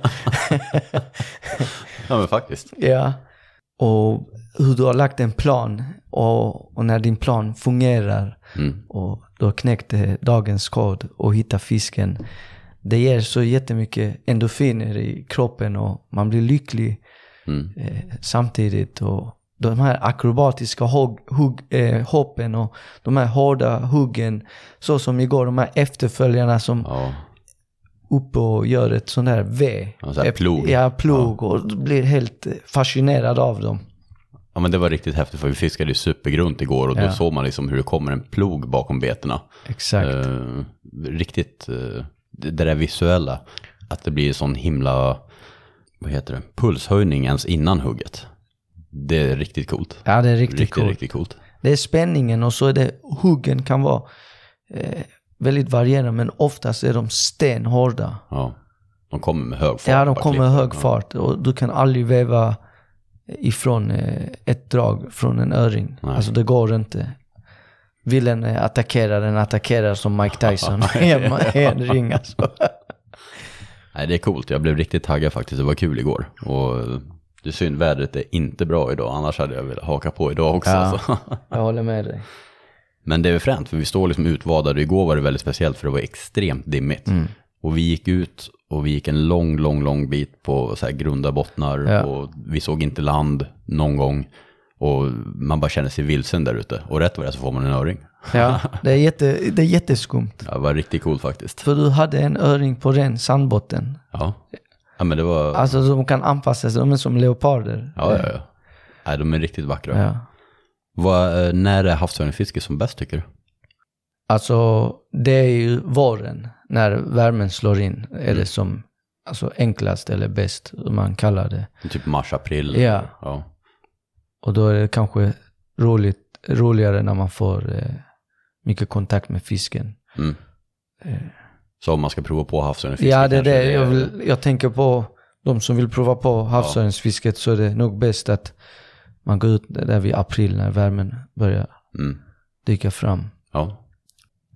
ja, men faktiskt. ja. Och hur du har lagt en plan och, och när din plan fungerar Mm. och du har knäckt eh, dagens kod och hittat fisken. Det ger så jättemycket endorfiner i kroppen och man blir lycklig Mm. eh, samtidigt. Och de här akrobatiska hugg, hugg, eh, hoppen och de här hårda huggen. Så som igår, de här efterföljarna som Ja. uppe och gör ett sånt här V. Ja, så här plog. Ja, plog. Och du blir helt eh, fascinerad av dem. ja, men det var riktigt häftigt för vi fiskade ju supergrunt igår och då Ja. såg man liksom hur det kommer en plog bakom betena. Exakt. Eh, riktigt, eh, det det där visuella, att det blir sån himla, vad heter det, pulshöjning ens innan hugget. Det är riktigt coolt. ja, det är riktigt Riktigt, coolt. riktigt coolt. Det är spänningen och så är det huggen kan vara eh, väldigt varierande men oftast är de stenhårda. Ja. De kommer med hög fart. Ja, de kommer med hög fart och du kan aldrig väva ifrån eh, ett drag från en öring. Nej. Alltså det går inte. Vill en eh, attackera den attackerar som Mike Tyson en, en ring alltså. Nej, det är coolt. Jag blev riktigt taggad faktiskt. Det var kul igår. Och det är synd, vädret är inte bra idag. Annars hade jag velat haka på idag också. Ja. Alltså. Jag håller med dig. Men det är fränt, för vi står liksom utvadade. Igår var det väldigt speciellt, för det var extremt dimmigt. Mm. Och vi gick ut och vi gick en lång, lång, lång bit på så här grunda bottnar. Ja. Och vi såg inte land någon gång. Och man bara känner sig vilsen där ute. Och rätt vad det så får man en öring. Ja, det är, jätte, det är jätteskumt. Ja, Det var riktigt coolt faktiskt. För du hade en öring på ren sandbotten. Ja. Ja, men det var... Alltså de kan anpassa sig, de är som leoparder. Ja, ja, ja. Nej, de är riktigt vackra. Ja. Vad, eh, när är havsörnsfiske som bäst tycker du? Alltså det är ju våren, när värmen slår in, är Mm. det som alltså, enklast eller bäst, man kallar det. Typ mars, april? Ja. ja. Och då är det kanske roligt, roligare när man får eh, mycket kontakt med fisken. Mm. Eh. Så om man ska prova på havsörnsfiske ja, det är det. Jag, vill, jag tänker på de som vill prova på havsörnsfisket så är det nog bäst att man går ut där vid april när värmen börjar Mm. dyka fram. Ja.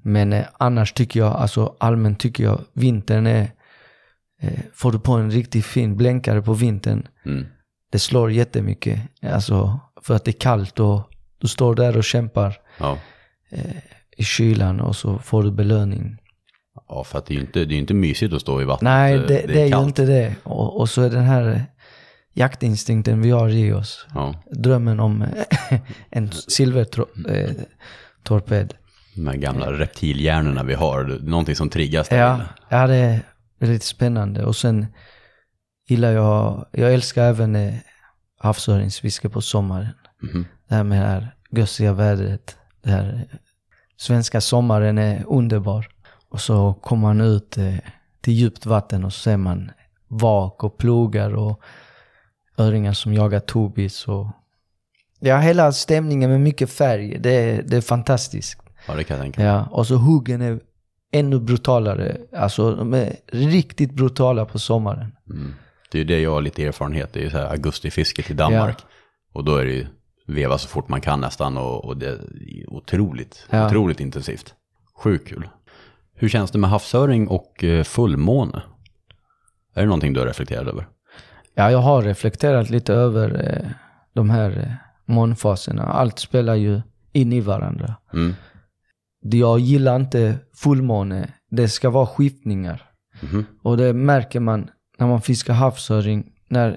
Men eh, annars tycker jag, alltså allmänt tycker jag, vintern är, eh, får du på en riktigt fin blänkare på vintern, Mm. det slår jättemycket. Alltså för att det är kallt och du står där och kämpar Ja. i kylan och så får du belöning. Ja, för att det är ju inte, det är inte mysigt att stå i vattnet. Nej, eh, det, det är, ju inte det. Och, och så är den här eh, jaktinstinkten vi har i oss. Ja, Drömmen om eh, en silvertorped. de här gamla reptilhjärnorna vi har, det är någonting som triggas där Ja, inne. ja, det är väldigt spännande. Och sen gillar jag, jag älskar även eh, havsöringsfiske på sommaren. Mhm. Det här med det här gössiga vädret. Det här, eh, svenska sommaren är underbar. Och så kommer man ut eh, till djupt vatten och så ser man vak och plogar och öringar som jagar tobis. Och... Ja, hela stämningen med mycket färg. Det är, det är fantastiskt. Ja, det kan jag tänka mig. Ja, och så huggen är ännu brutalare. Alltså de är riktigt brutala på sommaren. Mm. Det är ju det jag har lite erfarenhet, det är ju så här augustifisket i Danmark. Och då är det ju veva så fort man kan nästan och, och det är otroligt, Ja. otroligt intensivt. Sjukt kul. Hur känns det med havsöring och eh, fullmåne? Är det någonting du har reflekterat över? Ja, jag har reflekterat lite över eh, de här eh, månfaserna. Allt spelar ju in i varandra. Mm. Jag gillar inte fullmåne. Det ska vara skiftningar. Mhm. Och det märker man när man fiskar havsöring. När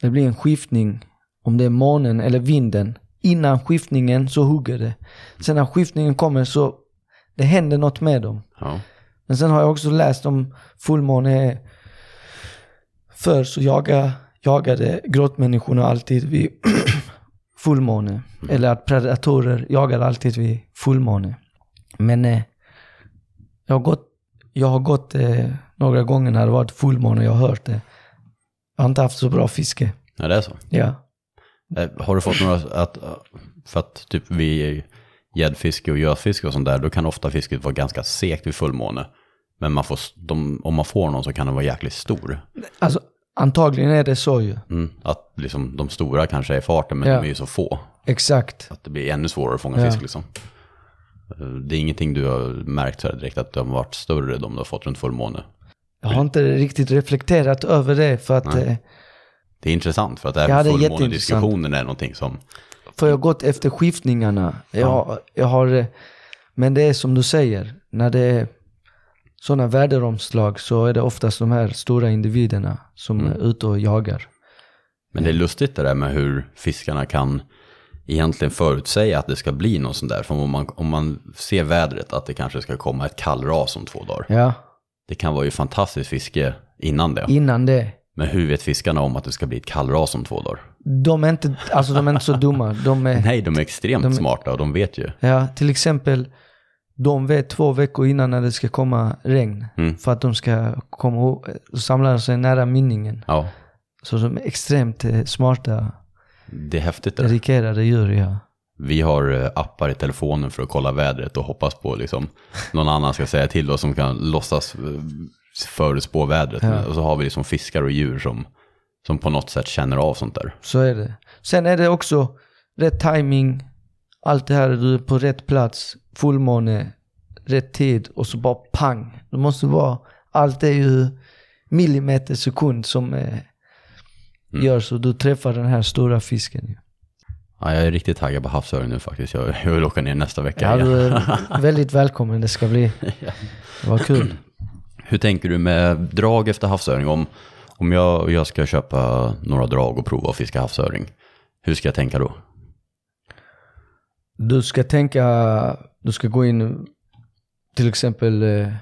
det blir en skiftning, om det är månen eller vinden. Innan skiftningen så hugger det. Sen när skiftningen kommer så det händer något med dem. Ja. Men sen har jag också läst om fullmåne. Förr så jaga, jagade grottmänniskorna alltid vid fullmåne. Eller att predatorer jagar alltid vid fullmåne. Men eh, jag har gått, jag har gått eh, några gånger när det varit fullmåne och jag har hört det. Jag har inte haft så bra fiske. ja, det är så. Ja. Eh, Har du fått några, att, för att typ vid gäddfiske och götfiske och sånt där, då kan ofta fisket vara ganska segt vid fullmåne. Men man får, de, om man får någon så kan den vara jäkligt stor. Alltså antagligen är det så ju. Mm, att liksom de stora kanske är i farten, men Ja. de är ju så få. Exakt. Att det blir ännu svårare att fånga Ja. fisk liksom. Eh, Det är ingenting du har märkt så här direkt att de har varit större, de du har fått runt fullmåne. Jag har inte riktigt reflekterat över det för att Nej. eh, Det är intressant för att det Ja, fullmånediskussionen är någonting som, För jag har gått efter skiftningarna. Jag, jag har, eh, men det är som du säger, när det är sådana väderomslag så är det oftast de här stora individerna som Mm. är ute och jagar. Men det är lustigt det där med hur fiskarna kan egentligen förutsäga att det ska bli något sånt där. För om man, om man ser vädret, att det kanske ska komma ett kallras om två dagar. Ja, Det kan vara ju fantastiskt fiske innan det. innan det. Men hur vet fiskarna om att det ska bli ett kallras om två dagar? De är inte, alltså de är inte så dumma. De är, Nej, de är extremt De- smarta och de vet ju. ja, till exempel, de vet två veckor innan när det ska komma regn. Mm. För att de ska komma och samla sig nära mynningen. Ja, Så de är extremt eh, smarta, det är häftigt det dedikerade djur. Ja. Vi har eh, appar i telefonen för att kolla vädret och hoppas på liksom någon annan ska säga till oss som kan låtsas eh, förutspå vädret. Ja. Och så har vi liksom fiskar och djur som, som på något sätt känner av sånt där. Så är det. Sen är det också rätt timing. Allt det här, du är på rätt plats, fullmåne, rätt tid och så bara pang. Det måste vara, allt är ju millimeter sekund som eh, gör så du träffar den här stora fisken. Ja, jag är riktigt taggad på havsöring nu faktiskt. Jag, jag vill åka ner nästa vecka Ja, du är väldigt välkommen, det ska bli. Det var kul. Hur tänker du med drag efter havsöring? Om, om jag, jag ska köpa några drag och prova att fiska havsöring, hur ska jag tänka då? Du ska tänka, du ska gå in, till exempel, eh,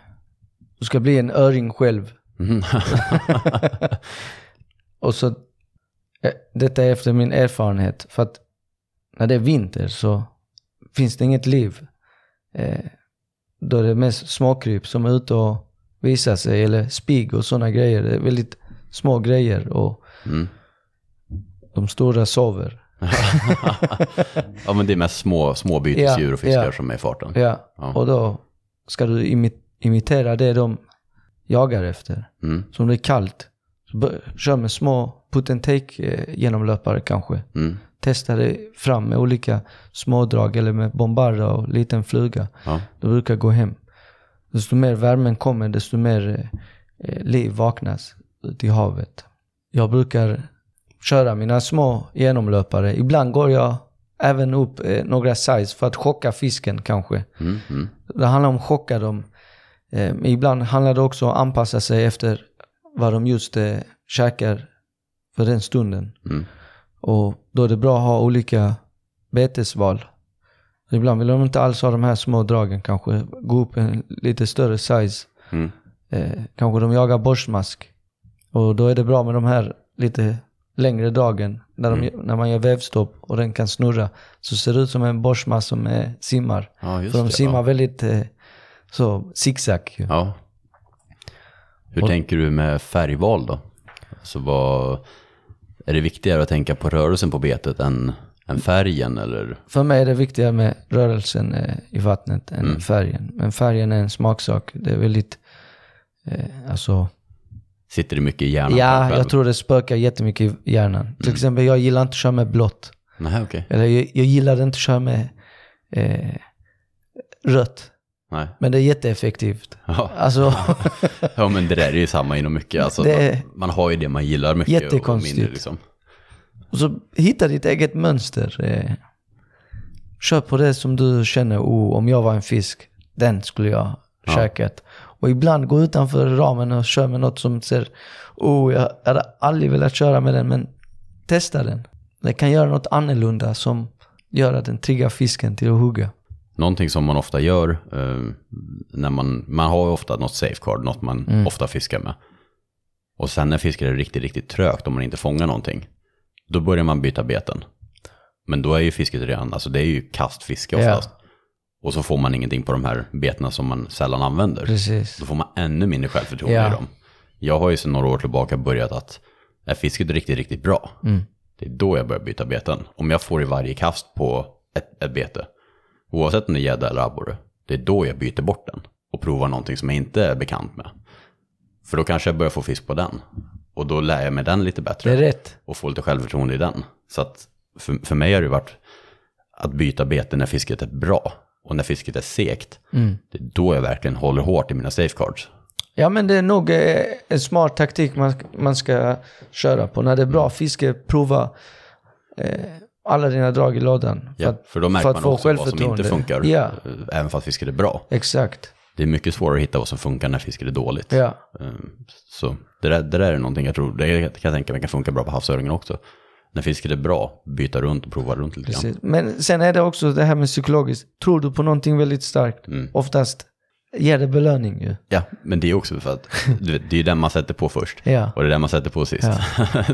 du ska bli en öring själv. Mhm. Och så, eh, detta är efter min erfarenhet. För att när det är vinter så finns det inget liv. Eh, då är det mest småkryp som är ute och visar sig. Eller spigg och sådana grejer. Det är väldigt små grejer och Mm. de stora sover. ja, men det är mest små, små bytesdjur Ja, och fiskar ja. som är i farten. Ja, Ja. och då ska du imi- imitera det de jagar efter. Mm. Så om det är kallt, kör med små put and take eh, genomlöpare kanske. Mm. Testa det fram med olika smådrag eller med bombarda och liten fluga. Ja. Det brukar gå hem. Desto mer värmen kommer, desto mer eh, eh, liv vaknas i havet. Jag brukar köra mina små genomlöpare. Ibland går jag även upp eh, några size för att chocka fisken kanske. Mm. Mm. Det handlar om att chocka dem. Eh, ibland handlar det också om att anpassa sig efter vad de just eh, käkar för den stunden. Mm. Och då är det bra att ha olika betesval. Ibland vill de inte alls ha de här små dragen kanske. Gå upp en lite större size. Mm. Eh, kanske de jagar borstmask. Och då är det bra med de här lite längre dragen. När, de, när man gör vävstopp och den kan snurra. Så ser det ut som en borstmask som eh, simmar. Ja, just För de det. simmar ja. väldigt eh, så zigzag. ju. Ja. Hur Och- tänker du med färgval då? Alltså vad, är det viktigare att tänka på rörelsen på betet än, än färgen eller? För mig är det viktigare med rörelsen eh, i vattnet än Mm. färgen. Men färgen är en smaksak. Det är väldigt, eh, alltså, Sitter det mycket i hjärnan? ja, jag tror det spökar jättemycket i hjärnan. Till exempel, jag gillar inte att köra med blått. Nej, okej. Eller jag, jag gillar inte att köra med eh, rött. Nej. Men det är jätteeffektivt. Ja. Alltså, ja, men det där är ju samma inom mycket. Alltså, man, man har ju det man gillar mycket och Jättekonstigt. mindre liksom. och så hitta ditt eget mönster. Eh, kör på det som du känner, oh, om jag var en fisk, den skulle jag Ja. käkat. Och ibland gå utanför ramen och köra med något som ser, oh, jag hade aldrig velat köra med den, men testa den. Det kan göra något annorlunda som gör att den triggar fisken till att hugga. Någonting som man ofta gör, eh, när man, man har ju ofta något safeguard, något man Mm. ofta fiskar med. Och sen när fiskar är riktigt, riktigt trögt om man inte fångar någonting, då börjar man byta beten. Men då är ju fisket redan, alltså det är ju kastfiske Ja. Och så får man ingenting på de här betena som man sällan använder. Precis. Då får man ännu mindre självförtroende Ja. i dem. Jag har ju sedan några år tillbaka börjat att, är fisket riktigt, riktigt bra, Mm. det är då jag börjar byta beten. Om jag får i varje kast på ett, ett bete, oavsett om det är gädda eller abborre, det är då jag byter bort den och provar någonting som jag inte är bekant med. För då kanske jag börjar få fisk på den. Och då lär jag mig den lite bättre Det är rätt. och får lite självförtroende i den. Så att för, för mig har det varit att byta bete när fisket är bra. Och när fisket är segt, Mm. det är då jag verkligen håller hårt i mina safeguards. Ja men det är nog eh, en smart taktik man, man ska köra på. När det är bra fiske, prova eh, alla dina drag i lådan. Ja, att- för då märker att man också vad som inte funkar, Ja, eh, även fast fisket är bra. exakt. Det är mycket svårare att hitta vad som funkar när fisket är dåligt. Ja. Ehm, Så det där, det där är någonting jag tror, det kan jag tänka mig kan funka bra på havsöringen också. När fisket är bra, byta runt och prova runt lite grann. Men sen är det också det här med psykologiskt. Tror du på någonting väldigt starkt, Mm. oftast ger det belöning ju. Ja, men det är också för att vet, det är den man sätter på först. Ja. Och det är den man sätter på sist.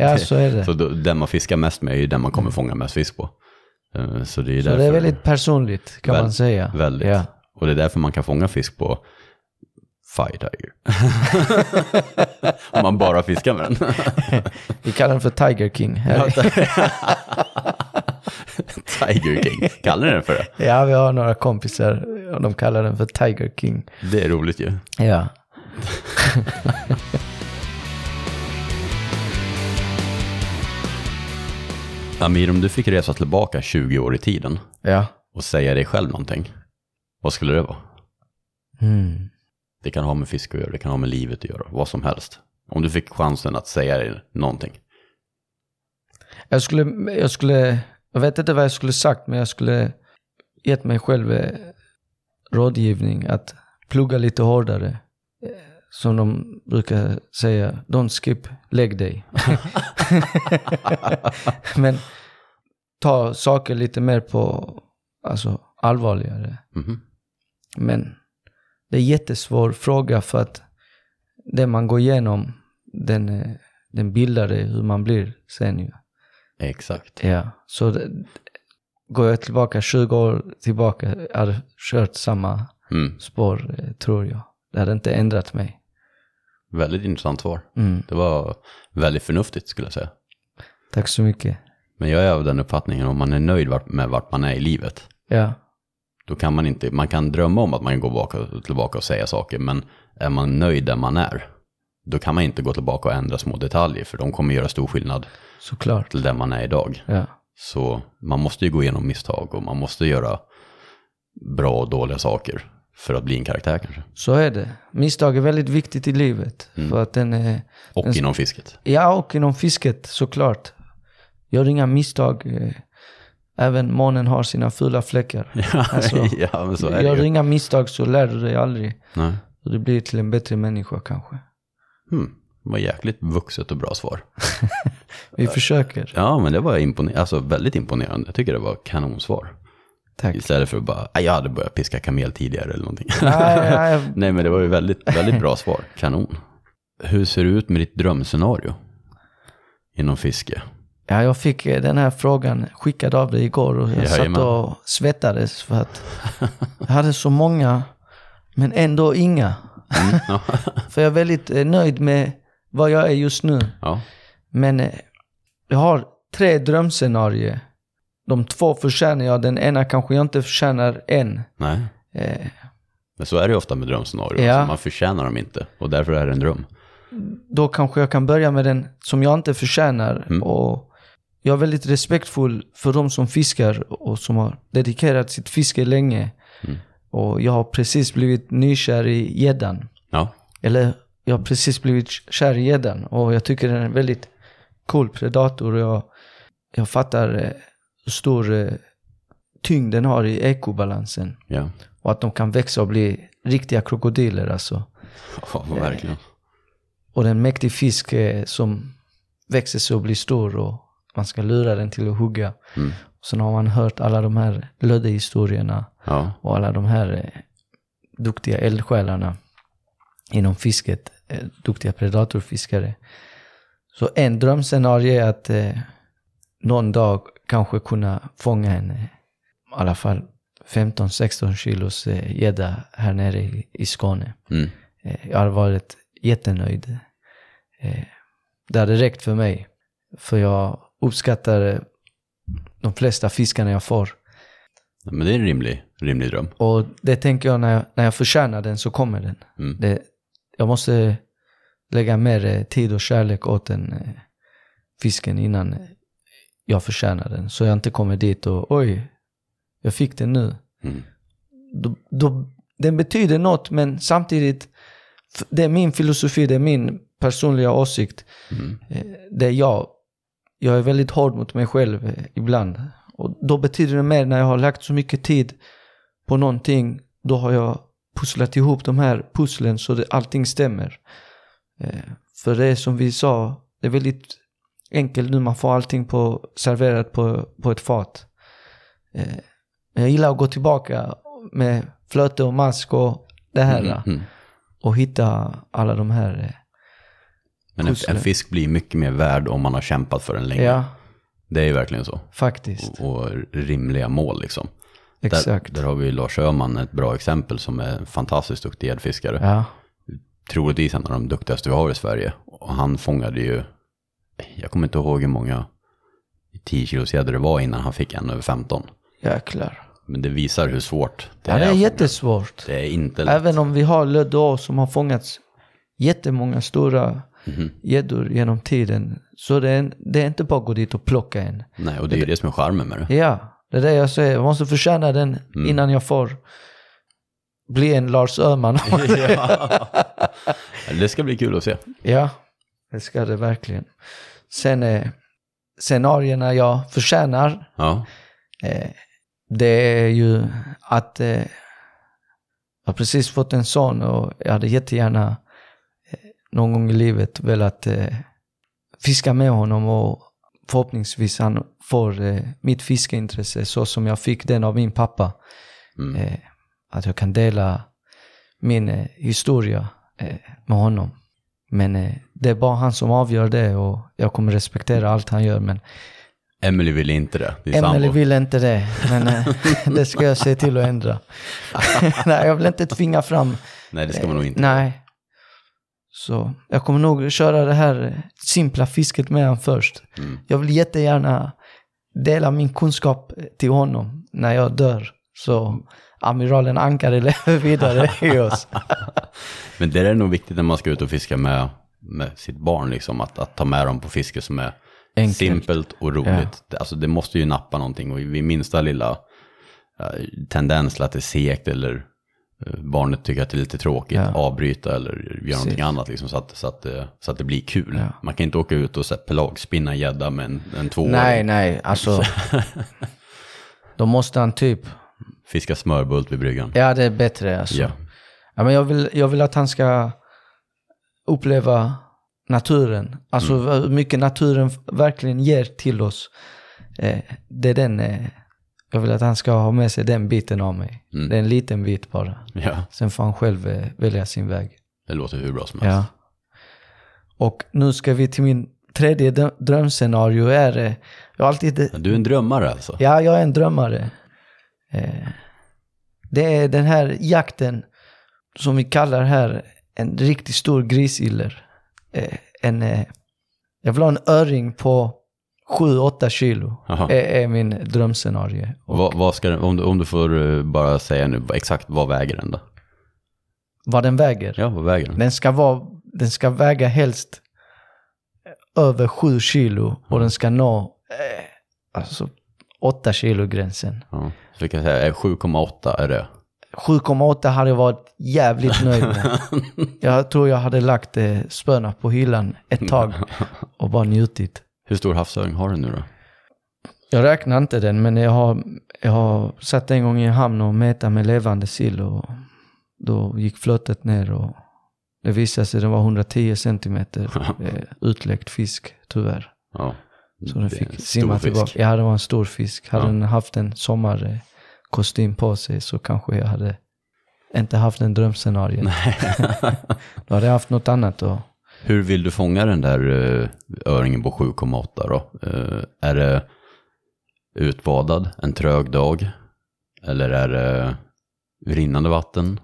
Ja, så är det. Så den man fiskar mest med är ju den man kommer fånga mest fisk på. Ehm, Så det är Så därför, det är väldigt personligt kan Väl- man säga. Väldigt. Ja. Och det är därför man kan fånga fisk på Fire Tiger. Om man bara fiskar med den. Vi kallar den för Tiger King. Här. Tiger King, kallar ni den för det? Ja, vi har några kompisar och de kallar den för Tiger King. Det är roligt ju. Ja. Amir, om du fick resa tillbaka 20 år i tiden Ja. och säga dig själv någonting, vad skulle det vara? Mm. Det kan ha med fisk att göra, det kan ha med livet att göra, vad som helst. Om du fick chansen att säga dig någonting. Jag skulle, jag skulle, jag vet inte vad jag skulle sagt, men jag skulle gett mig själv eh, rådgivning att plugga lite hårdare. Eh, Som de brukar säga, don't skip, lägg dig. men ta saker lite mer på, alltså allvarligare. Mhm. Men det är en jättesvår fråga för att det man går igenom, den, eh, den bildar det hur man blir sen ju. Exakt. Ja, så det, går jag tillbaka 20 år tillbaka, jag hade kört samma Mm. spår, eh, tror jag. Det hade inte ändrat mig. Väldigt intressant svar. Mm. Det var väldigt förnuftigt skulle jag säga. Tack så mycket. Men jag är av den uppfattningen, om man är nöjd med vart man är i livet, Ja, då kan man inte, man kan drömma om att man kan gå baka, tillbaka och säga saker, men är man nöjd där man är, då kan man inte gå tillbaka och ändra små detaljer, för de kommer göra stor skillnad såklart. till där man är idag. Ja, Så man måste ju gå igenom misstag och man måste göra bra och dåliga saker för att bli en karaktär kanske. så är det. Misstag är väldigt viktigt i livet. För att den är, Och inom fisket. ja och inom fisket såklart. Gör inga misstag. Även månen har sina fula fläckar. Alltså, ja, men så är det Gör ju. inga misstag så lär du dig aldrig. Nej. Och du blir till en bättre människa kanske. Hmm. Det var jäkligt vuxet och bra svar. Vi försöker. Ja, men det var imponer- alltså, väldigt imponerande. Jag tycker det var kanonsvar. Tack. Istället för att bara, "Ah, jag hade börjat piska kamel tidigare eller någonting. Nej, nej, Nej, men det var ju väldigt, väldigt bra svar. Kanon. Hur ser det ut med ditt drömscenario inom fiske? Ja, jag fick eh, den här frågan skickad av dig igår och jag satt Jajamän. och svettades för att jag hade så många, men ändå inga. Mm, ja. För jag är väldigt eh, nöjd med vad jag är just nu. ja. Men eh, jag har tre drömscenarier. De två förtjänar jag, den ena kanske jag inte förtjänar än. Nej. Eh, Men så är det ju ofta med drömscenarier. Ja. Alltså, man förtjänar dem inte och därför är det en dröm. då kanske jag kan börja med den som jag inte förtjänar. Mm. Och jag är väldigt respektfull för de som fiskar och som har dedikerat sitt fiske länge. Mm. Och jag har precis blivit nykär i gäddan. Ja, Eller jag har precis blivit kär i gäddan och jag tycker den är en väldigt cool predator. Och jag, jag fattar eh, hur stor eh, tyngd den har i ekobalansen. ja. Och att de kan växa och bli riktiga krokodiler alltså. ja verkligen. Och det är en mäktig fisk eh, som växer sig och blir stor och man ska lura den till att hugga. Mm. Sen har man hört alla de här Lödde-historierna Ja, och alla de här eh, duktiga eldsjälarna inom fisket, eh, duktiga predatorfiskare. Så en drömscenario är att eh, någon dag kanske kunna fånga en, i alla fall 15-16 kilos eh, gädda här nere i, i Skåne. mm. Eh, Jag har varit jättenöjd. Eh, Det hade räckt för mig. För jag uppskattar eh, de flesta fiskarna jag får. men det är en rimlig, rimlig dröm. Och det tänker jag när jag, när jag förtjänar den så kommer den. Mm. Det, jag måste lägga mer eh, tid och kärlek åt den eh, fisken innan jag förtjänar den. Så jag inte kommer dit och oj, jag fick den nu. Mm. Då, då, den betyder något men samtidigt, det är min filosofi, det är min personliga åsikt. Mm. Det är jag. Jag är väldigt hård mot mig själv eh, ibland. Och då betyder det mer när jag har lagt så mycket tid på någonting. Då har jag pusslat ihop de här pusslen så det, allting stämmer. Eh, För det är som vi sa, det är väldigt enkelt nu. Man får allting på, serverat på, på ett fat. Eh, Jag gillar att gå tillbaka med flöte och mask och det här. Mm. Mm. Och hitta alla de här. Men en, en fisk blir mycket mer värd om man har kämpat för den länge. Ja, Det är ju verkligen så. faktiskt. Och, och rimliga mål liksom. Exakt. Där, där har vi Lars Öhman, ett bra exempel, som är en fantastiskt duktig gäddfiskare. Ja, Troligtvis en av de duktigaste vi har i Sverige. Och han fångade ju, jag kommer inte ihåg hur många, 10 kilos gäddor det var innan han fick en över 15. Jäklar. Men det visar hur svårt det Ja, det är att fånga. jättesvårt. Det är inte lätt. Även om vi har löddår som har fångats jättemånga stora Mhm. gäddor genom tiden. Så det är, det är inte bara att gå dit och plocka en. Nej, och det är ju det som är charmen med det. Ja, det är det jag säger. Jag måste förtjäna den Mm. innan jag får bli en Lars Öhman. ja. Det ska bli kul att se. ja, det ska det verkligen. Sen är scenarierna jag förtjänar. Ja. Eh, det är ju att eh, jag har precis fått en son och jag hade jättegärna eh, någon gång i livet velat eh, fiska med honom och förhoppningsvis han får eh, mitt fiskeintresse så som jag fick den av min pappa. Mm. Eh, att jag kan dela min eh, historia eh, med honom. Men eh, det är bara han som avgör det och jag kommer respektera allt han gör. Men Emily vill inte det. Emelie sambo. vill inte det, men eh, det ska jag se till att ändra. Nej, jag vill inte tvinga fram. Nej, det ska man nog inte. Nej. Så jag kommer nog köra det här simpla fisket med honom först. Mm. Jag vill jättegärna dela min kunskap till honom när jag dör. Så amiralen Ankare lever vidare i oss. Men det är nog viktigt när man ska ut och fiska med, med sitt barn, liksom, att, att ta med dem på fiske som är Enkelt. simpelt och roligt. Det, alltså, det måste ju nappa någonting och vid minsta lilla eh, tendens till att det är segt eller barnet tycker att det är lite tråkigt, Ja. avbryta eller göra Precis. någonting annat liksom, så, att, så, att, det- så att det blir kul. Ja. Man kan inte åka ut och så här pelagspinna en gädda med en, en tvååring. Nej, nej, alltså. Då måste han typ, Fiska smörbult vid bryggan. ja det är bättre alltså. Ja. Ja, men jag, vill, jag vill att han ska uppleva naturen. Alltså Mm. hur mycket naturen verkligen ger till oss. Eh, det är den, eh, jag vill att han ska ha med sig den biten av mig. Mm. Det är en liten bit bara. ja, Sen får han själv eh, välja sin väg. det låter hur bra som helst. Ja. Och nu ska vi till min tredje drö- drömscenario. Är, eh, jag alltid, Du är en drömmare alltså? Ja, jag är en drömmare. Eh, det är den här jakten som vi kallar här en riktigt stor grisiller. En, jag vill ha en öring på 7-8 kilo. Är, är min drömscenario. Vad, vad ska den, om, du, om du får eh, bara säga nu, exakt vad väger den då? vad den väger. Ja, vad väger den? Den, ska vara, den ska väga helst över 7 kilo och den ska nå eh, alltså 8 kilo gränsen. Ja. Så vi kan säga eh, 7,8 är det. 7,8 hade jag varit jävligt nöjd med. Jag tror jag hade lagt eh, spöna på hyllan ett tag och bara njutit. Hur stor havsöring har du nu då? Jag räknar inte den, men jag har, jag har satt en gång i en hamn och mäta med levande sill och då gick flötet ner och det visade sig att den var 110 centimeter eh, utläckt fisk, tyvärr. Ja. Så den fick simma fisk. tillbaka. Ja, det var en stor fisk. Hade Ja. den haft en sommarkostym på sig så kanske jag hade inte haft en drömscenario. Då hade jag haft något annat då. Hur vill du fånga den där eh, öringen på 7,8 då? Eh, är det utbadad, en trög dag? Eller är det rinnande vatten?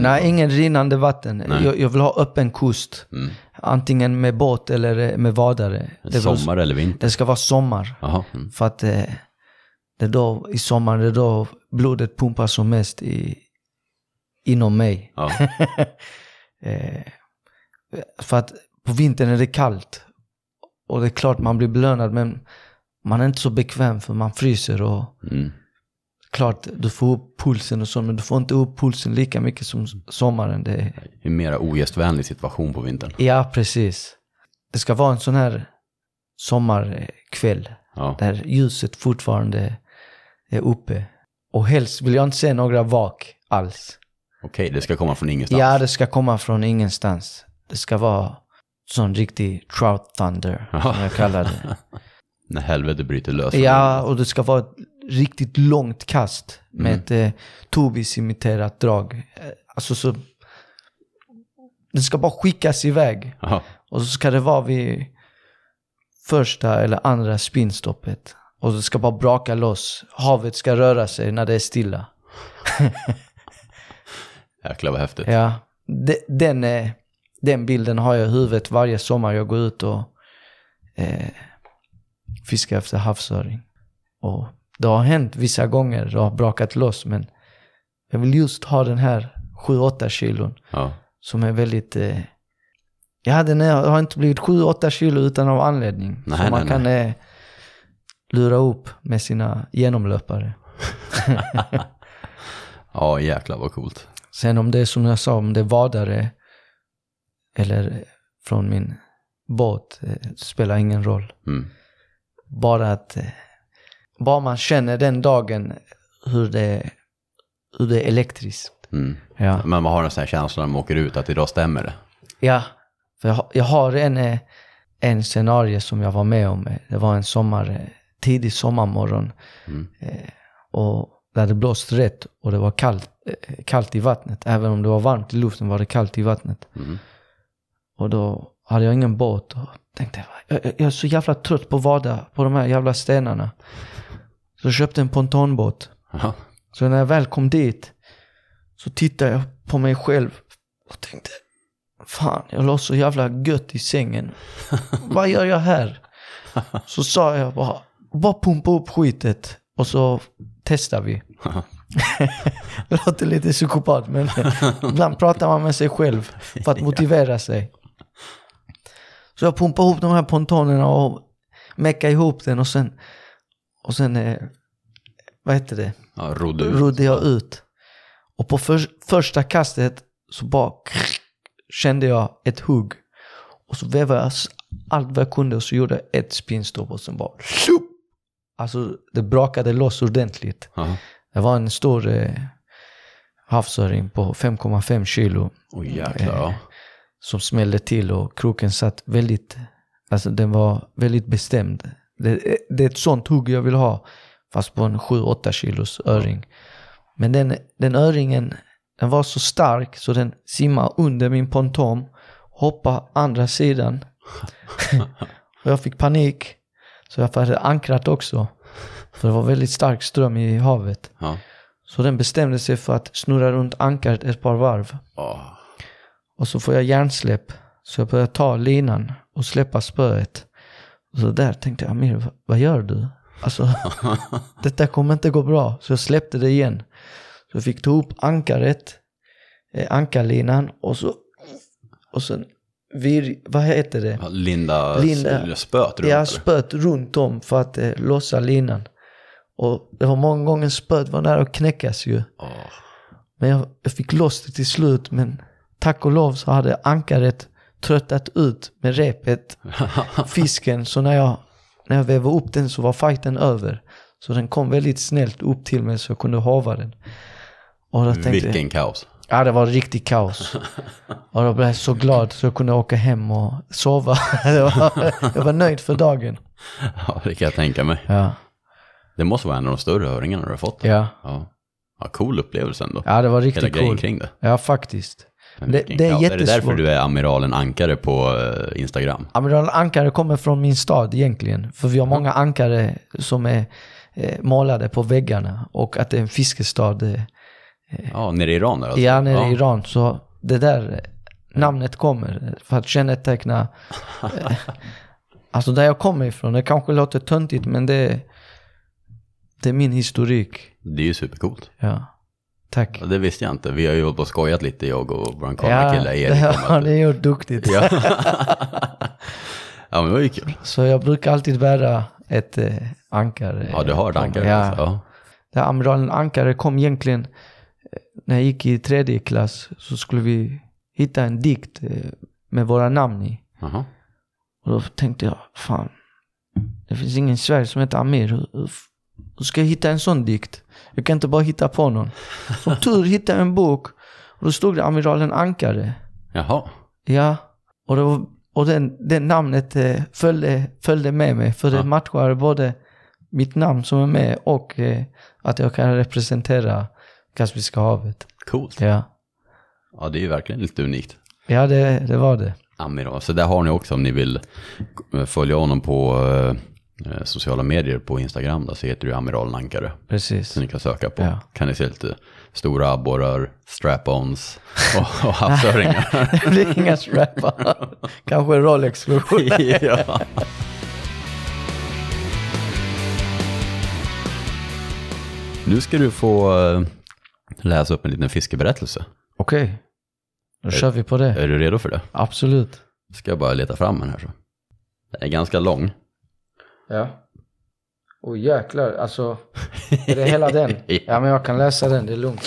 Nej, ingen rinnande vatten. Jag, jag vill ha öppen kust. Mm. Antingen med båt eller eh, med vadare. Det, vill- Sommar eller vinter? det ska vara sommar. Mm. För att eh, det är då, i sommar, det är då blodet pumpar som mest i, inom mig. Ja. Eh, för att på vintern är det kallt. Och det är klart man blir belönad men man är inte så bekväm för man fryser och Mm. klart du får upp pulsen och så men du får inte upp pulsen lika mycket som sommaren. Det är, En mera ogästvänlig situation på vintern. ja, precis. Det ska vara en sån här sommarkväll Ja. där ljuset fortfarande är uppe. Och helst vill jag inte se några vak alls. Okej, det ska komma från ingenstans. Ja, det ska komma från ingenstans. Det ska vara sån riktig trout thunder, som jag kallar det. När helvetet bryter lös. Ja, och det ska vara ett riktigt långt kast med Mm. ett eh, Tobis-imiterat drag. Eh, Alltså så... Det ska bara skickas iväg. Ja. Och så ska det vara vid första eller andra spinstoppet. Och det ska bara braka loss. Havet ska röra sig när det är stilla. Jäklar vad häftigt. Ja, de, den, eh, den bilden har jag i huvudet varje sommar jag går ut och eh, fiska efter havsöring. Och det har hänt vissa gånger, det har brakat loss, men jag vill just ha den här 7-8 kilon Ja. som är väldigt... Eh, ja, den är, har inte blivit 7-8 kilo utan av anledning. Nej, så man nej, kan eh, lura upp med sina genomlöpare. ja, jäklar vad coolt. Sen om det är som jag sa, om det är vadare eller från min båt, eh, spelar ingen roll. Mm. Bara att eh, bara man känner den dagen hur det, hur det är elektriskt. Mm. Ja, Men man har en sån här känsla när man åker ut att idag stämmer det. ja för jag, har- jag har en, eh, en scenario som jag var med om. Det var en sommar, tidig sommarmorgon. Mm. Och det hade blåst rätt och det var kallt, kallt i vattnet. Även om det var varmt i luften var det kallt i vattnet. Mm. Och då hade jag ingen båt och tänkte jag, jag är så jävla trött på vada på de här jävla stenarna. Så jag köpte en pontonbåt. Ja. Så när jag väl kom dit så tittade jag på mig själv och tänkte Fan, jag låg så jävla gött i sängen. Vad gör jag här? Så sa jag bara, bara pumpa upp skitet och så testar vi. Det låter lite psykopat men ibland pratar man med sig själv för att motivera sig. Så jag pumpade ihop de här pontonerna och meckade ihop den och sen, och sen eh, vad heter det? Ja, rodde ut. rodde jag ut. Och på för, första kastet så bara kände jag ett hugg. Och så vevade jag allt vad jag kunde och så gjorde jag ett spinstopp och sen bara tjup! Alltså det brakade loss ordentligt. Ja. Det var en stor eh, havsöring på 5,5 kilo Oj jäklar, ja. Som smällde till och kroken satt väldigt, alltså den var väldigt bestämd. Det, det är ett sånt hugg jag vill ha, fast på en 7-8 kilos öring. Men den, den öringen, den var så stark så den simmade under min ponton, hoppade andra sidan. och jag fick panik, så jag hade ankrat också. För det var väldigt stark ström i havet. Ja. Så den bestämde sig för att snurra runt ankaret ett par varv. Åh. Och så får jag hjärnsläpp. Så jag börjar ta linan och släppa spöet. Och så där tänkte jag, Amir, vad- gör du? Alltså, detta kommer inte gå bra. Så jag släppte det igen. Så jag fick ta upp ankaret, eh, ankarlinan och så, och sen, vir, vad heter det? Ja, Linda, Linda. spöt runt Jag eller? spöt runt om för att eh, lossa linan. Och det var många gånger spöet var nära att knäckas ju. Åh. Men jag, jag fick loss det till slut. Men tack och lov så hade ankaret tröttat ut med repet, fisken. Så när jag, när jag vävde upp den så var fighten över. Så den kom väldigt snällt upp till mig så jag kunde hava den. Och då tänkte Vilken kaos. ja det var riktigt kaos. Och då blev jag så glad så jag kunde åka hem och sova. jag, var, jag var nöjd för dagen. Ja, det kan jag tänka mig. Ja, Det måste vara en av de större öringarna du har fått. ja. Ja, ja cool upplevelse ändå. ja det var Hela riktigt grejen coolt. kring det. Ja, faktiskt. Det- det är. Är det därför du är amiralen Ankare på eh, Instagram? Amiral Ankare kommer från min stad egentligen. För vi har många ankare som är eh, målade på väggarna. Och att det är en fiskestad. Eh, Ja, nere i Iran där alltså? ja, nere ja. i Iran. Så det där eh, namnet kommer. För att känneteckna. Alltså där jag kommer ifrån. Det kanske låter töntigt men det, det är min historik. Det är ju supercoolt. Ja. Tack. Ja, det visste jag inte. Vi har ju hållit på och skojat lite, jag och vår Ja, kamerakille det Erik. om har att- ni gjort duktigt. Ja. ja, men det var ju kul. Så jag brukar alltid bära ett eh, ankare. Ja, du har ett ankare. Ja. Alltså. Ja. Där amiralen Ankare kom egentligen, eh, när jag gick i tredje klass så skulle vi hitta en dikt eh, med våra namn i. Jaha. Och då tänkte jag, fan, det finns ingen i Sverige som heter Amir. Hur ska jag hitta en sån dikt? Jag kan inte bara hitta på någon. Som tur hittade jag en bok och då stod det amiralen Ankare. Jaha. Ja, och, det var, och den, det namnet eh, följde, följde med mig. För det Ja. matchar både mitt namn som är med och eh, att jag kan representera Kaspiska havet. Coolt. Ja, Ja, det är ju verkligen lite unikt. ja det, det var det. Amiral. Så där har ni också om ni vill eh, följa honom på eh, Eh, sociala medier på Instagram där så heter du Amiral Nankare. Precis. Som ni kan söka på. Ja. Kan ni se lite stora abborrar, strap-ons och, och havsöringar. det blir inga strap-ons. Kanske Rolex-skjortor. ja. Nu ska du få eh, läsa upp en liten fiskeberättelse. Okej, okay. då är, kör vi på det. Är du redo för det? Absolut. Ska jag bara leta fram den här så. Den är ganska lång. Ja. Åh jäklar, alltså. Är det hela den? Ja men jag kan läsa den, det är lugnt.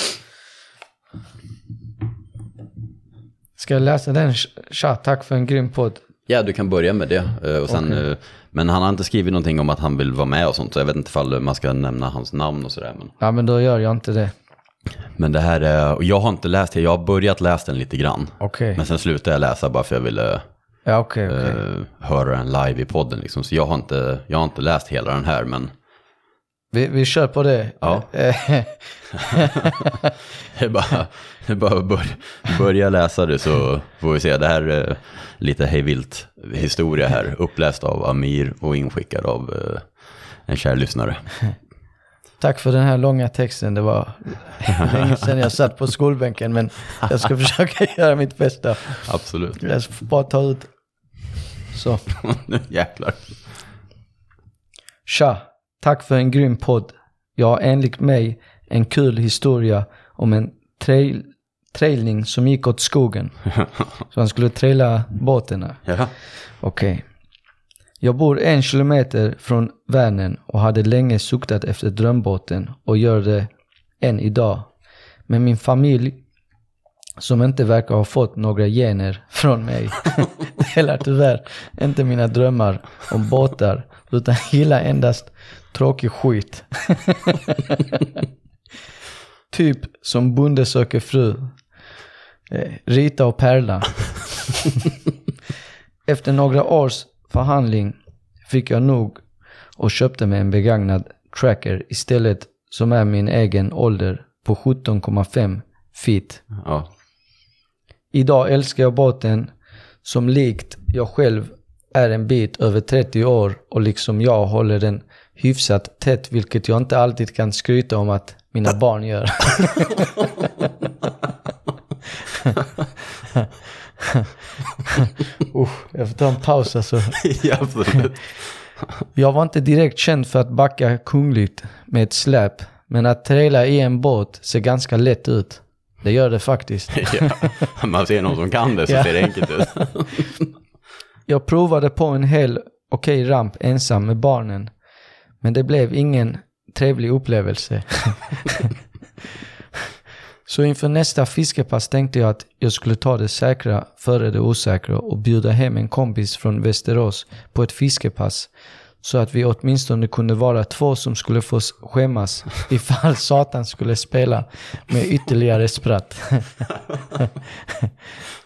Ska jag läsa den? Tja, tack för en grym podd. Ja, du kan börja med det. eh, Och sen, Okej. eh, Men han har inte skrivit någonting om att han vill vara med och sånt, så jag vet inte ifall man ska nämna hans namn och sådär. Men, Ja men då gör jag inte det. men det här är, och jag har inte läst det, jag har börjat läsa den lite grann. Okej. Men sen slutade jag läsa bara för jag ville Ja okej, okej. eh, höra den live i podden. Liksom. Så jag har, inte, jag har inte läst hela den här, men Vi, vi kör på det. Ja. Det är bara, det är bara att börja, börja läsa det så får vi se. Det här är lite hejvilt historia här, uppläst av Amir och inskickad av eh, en kär lyssnare. Tack för den här långa texten. Det var länge sedan jag satt på skolbänken men jag ska försöka göra mitt bästa. Absolut. Jag ska bara ta ut. Så. Nu jäklar. Tja, tack för en grym podd. Jag har enligt mig en kul historia om en trail, trailning som gick åt skogen. Så han skulle traila båten. Ja. Okej. Jag bor en kilometer från Vänern och hade länge suktat efter drömbåten och gör det än idag. Men min familj, som inte verkar ha fått några gener från mig, delar tyvärr inte mina drömmar om båtar utan gillar endast tråkig skit. typ som Bonde söker fru, eh, Rita och Perla. Efter några års förhandling fick jag nog och köpte mig en begagnad tracker istället som är min egen ålder på 17,5 feet. ja. Idag älskar jag båten som likt jag själv är en bit över 30 år och liksom jag håller den hyfsat tätt vilket jag inte alltid kan skryta om att mina barn gör. Usch, jag får ta en paus alltså. Jag var inte direkt känd för att backa kungligt med ett släp, men att traila i en båt ser ganska lätt ut. Det gör det faktiskt. ja. Man ser någon som kan det så Ja. ser det enkelt ut. Jag provade på en hel okej ramp ensam med barnen, men det blev ingen trevlig upplevelse. Så inför nästa fiskepass tänkte jag att jag skulle ta det säkra före det osäkra och bjuda hem en kompis från Västerås på ett fiskepass. Så att vi åtminstone kunde vara två som skulle få skämmas ifall Satan skulle spela med ytterligare spratt.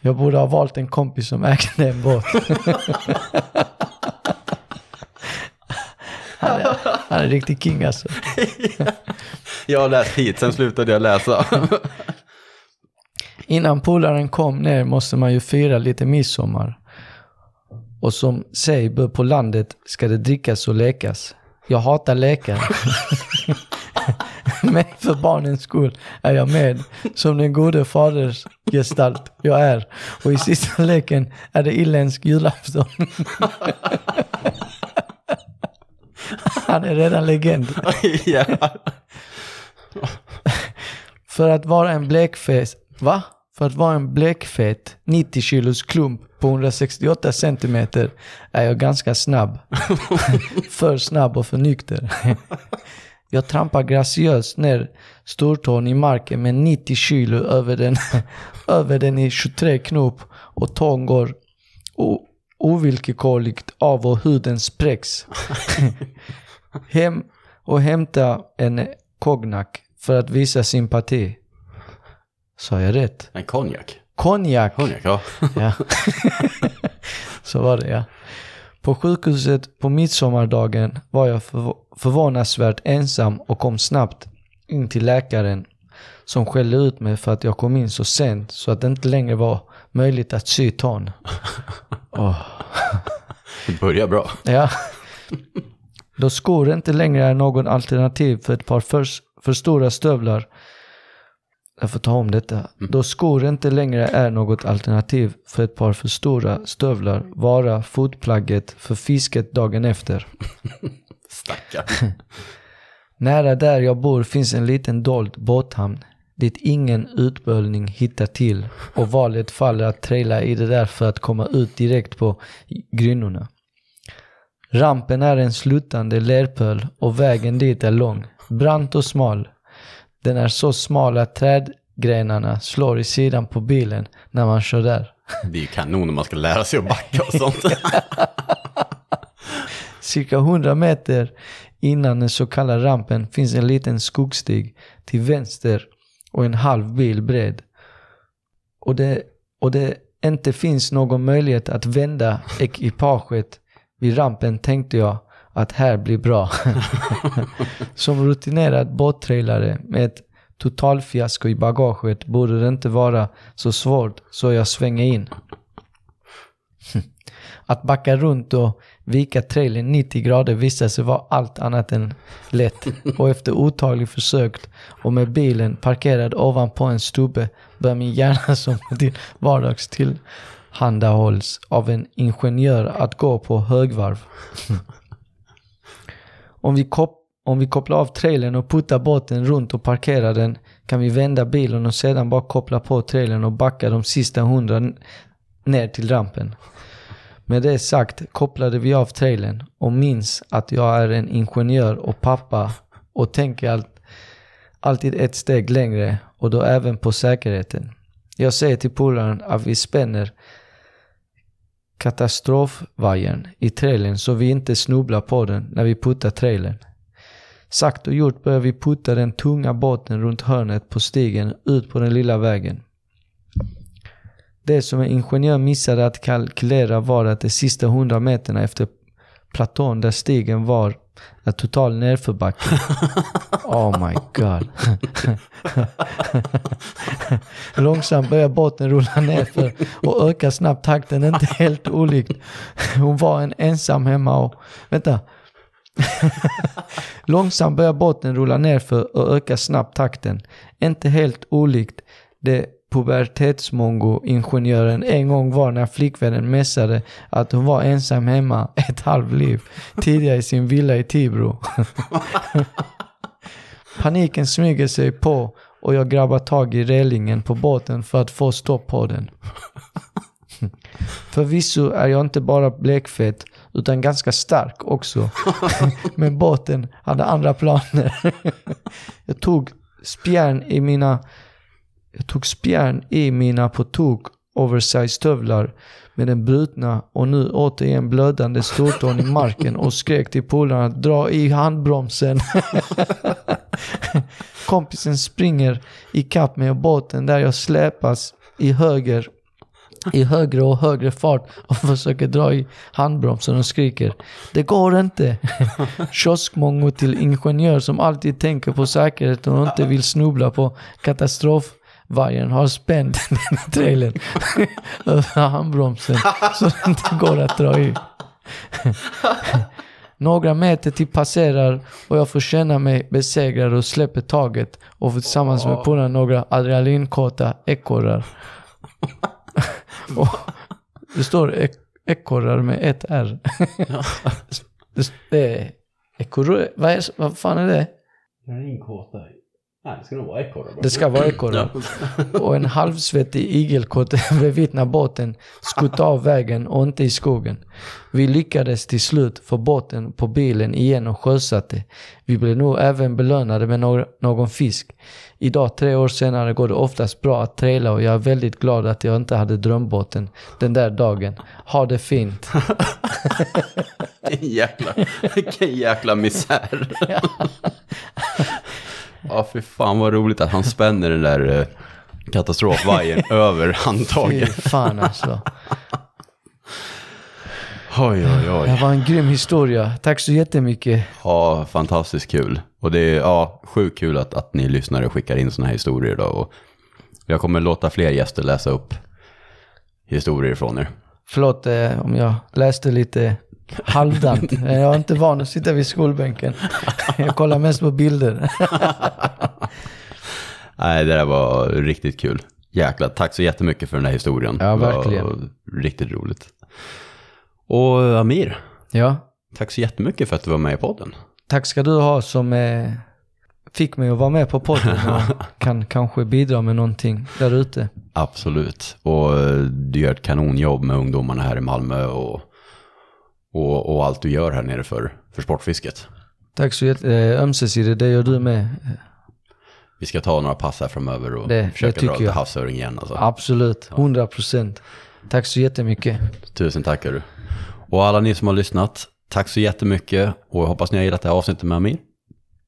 Jag borde ha valt en kompis som ägde en båt. Han är, han är riktig king alltså. Jag har läst hit, sen slutade jag läsa. Innan polaren kom ner måste man ju fira lite midsommar. Och som sig bör på landet ska det drickas och lekas. Jag hatar lekar. Men för barnens skull är jag med som den gode faders gestalt jag är. Och i sista leken är det irländsk julafton. Han är redan legend. För att vara en blekfet, va? För att vara en blekfet 90 kilos klump på 168 centimeter är jag ganska snabb. för snabb och för nykter. jag trampar graciöst ner stortån i marken med 90 kilo över den, över den i 23 knop och tån går ovillkorligt av och huden spräcks. Hem och hämta en kognak för att visa sympati. Sa jag rätt? En konjak. Konjak. Konjak, ja. Ja. Så var det ja. På sjukhuset på midsommardagen var jag förv- förvånansvärt ensam och kom snabbt in till läkaren som skällde ut mig för att jag kom in så sent så att det inte längre var möjligt att sy tån. Åh. Det börjar bra. Ja. Då skor inte längre är någon alternativ för ett par för, för stora stövlar. Jag får ta om detta. Då skor inte längre är något alternativ för ett par för stora stövlar vara fotplagget för fisket dagen efter. Stackarn. Nära där jag bor finns en liten dold båthamn dit ingen utböljning hittar till och valet faller att traila i det där för att komma ut direkt på grynnorna. Rampen är en sluttande lerpöl och vägen dit är lång, brant och smal. Den är så smal att trädgrenarna slår i sidan på bilen när man kör där. Det är ju kanon om man ska lära sig att backa och sånt. Cirka 100 meter innan den så kallade rampen finns en liten skogsstig till vänster och en halv bil bred. Och det, och det inte finns någon möjlighet att vända ekipaget vid rampen tänkte jag att här blir bra. Som rutinerad båttrailare med ett totalfiasko i bagaget borde det inte vara så svårt så jag svänger in. Att backa runt och vika trailern 90 grader visade sig vara allt annat än lätt. Och efter otaliga försök och med bilen parkerad ovanpå en stubbe bör min hjärna som till vardags tillhandahålls av en ingenjör att gå på högvarv. Om vi, kop om vi kopplar av trailern och puttar båten runt och parkerar den kan vi vända bilen och sedan bara koppla på trailern och backa de sista hundra ner till rampen. Med det sagt kopplade vi av trailern och minns att jag är en ingenjör och pappa och tänker allt, alltid ett steg längre och då även på säkerheten. Jag säger till polaren att vi spänner katastrofvajern i trailern så vi inte snubblar på den när vi puttar trailern. Sagt och gjort börjar vi putta den tunga båten runt hörnet på stigen ut på den lilla vägen. Det som en ingenjör missade att kalkylera var att de sista hundra meterna efter platån där stigen var är total nerförbacke. Oh my god. Långsamt börjar båten rulla nerför och ökar snabbt takten, inte helt olikt. Hon var en ensam hemma och... Vänta. Långsamt börjar båten rulla nerför och ökar snabbt takten. Inte helt olikt det pubertetsmongo-ingenjören en gång var när flickvännen messade att hon var ensam hemma ett halvliv tidigare i sin villa i Tibro. Paniken smyger sig på och jag grabbar tag i relingen på båten för att få stopp på den. Förvisso är jag inte bara blekfet utan ganska stark också. Men båten hade andra planer. jag tog spjärn i mina jag tog spjärn i mina på tok oversized stövlar med den brutna och nu återigen blödande stortån i marken och skrek till polarna att dra i handbromsen. Kompisen springer i kapp mig och båten där jag släpas i höger i högre och högre fart och försöker dra i handbromsen och skriker Det går inte! Kioskmongo till ingenjör som alltid tänker på säkerheten och inte vill snubbla på katastrof vargen har spänt den i trailern över handbromsen så det inte går att dra i. Några meter till passerar och jag får känna mig besegrad och släpper taget och får tillsammans med polarna några adrenalinkåta ekorrar. det står ek ekorrar med ett R. det är ekorre, vad, vad fan är det? Adrenalinkåta. Nej, det ska nog vara ekorre. Det ska vara ekorre. och en halvsvettig igelkott bredvid när båten skutt av vägen och inte i skogen. Vi lyckades till slut få båten på bilen igen och sjösatte. Vi blev nog även belönade med någon fisk. Idag, tre år senare, går det oftast bra att traila och jag är väldigt glad att jag inte hade drömbåten den där dagen. Ha det fint. vilken, jäkla, vilken jäkla misär. Ja, för fan vad roligt att han spänner den där eh, katastrofvajern över handtaget. Fy fan alltså. Oj, oj, oj. Det var en grym historia. Tack så jättemycket. Ja, fantastiskt kul. Och det är ja, sjukt kul att, att ni lyssnar och skickar in sådana här historier. Då. Och jag kommer låta fler gäster läsa upp historier från er. Förlåt eh, om jag läste lite halvdant. Jag är inte van att sitta vid skolbänken. Jag kollar mest på bilder. Nej, det där var riktigt kul. Jäklar, tack så jättemycket för den här historien. Ja, verkligen. Det var riktigt roligt. Och Amir, Ja, tack så jättemycket för att du var med i podden. tack ska du ha som är fick mig att vara med på podden och kan kanske bidra med någonting där ute. Absolut. Och eh, du gör ett kanonjobb med ungdomarna här i Malmö och, och, och allt du gör här nere för, för sportfisket. Tack så jättemycket. Eh, ömsesidigt, det gör du med. Vi ska ta några pass här framöver och Det- det försöka tycker dra lite havsöring igen. Alltså. Absolut, 100 procent. Tack så jättemycket. Tusen tack du. Och alla ni som har lyssnat, tack så jättemycket. Och jag hoppas ni har gillat det här avsnittet med mig.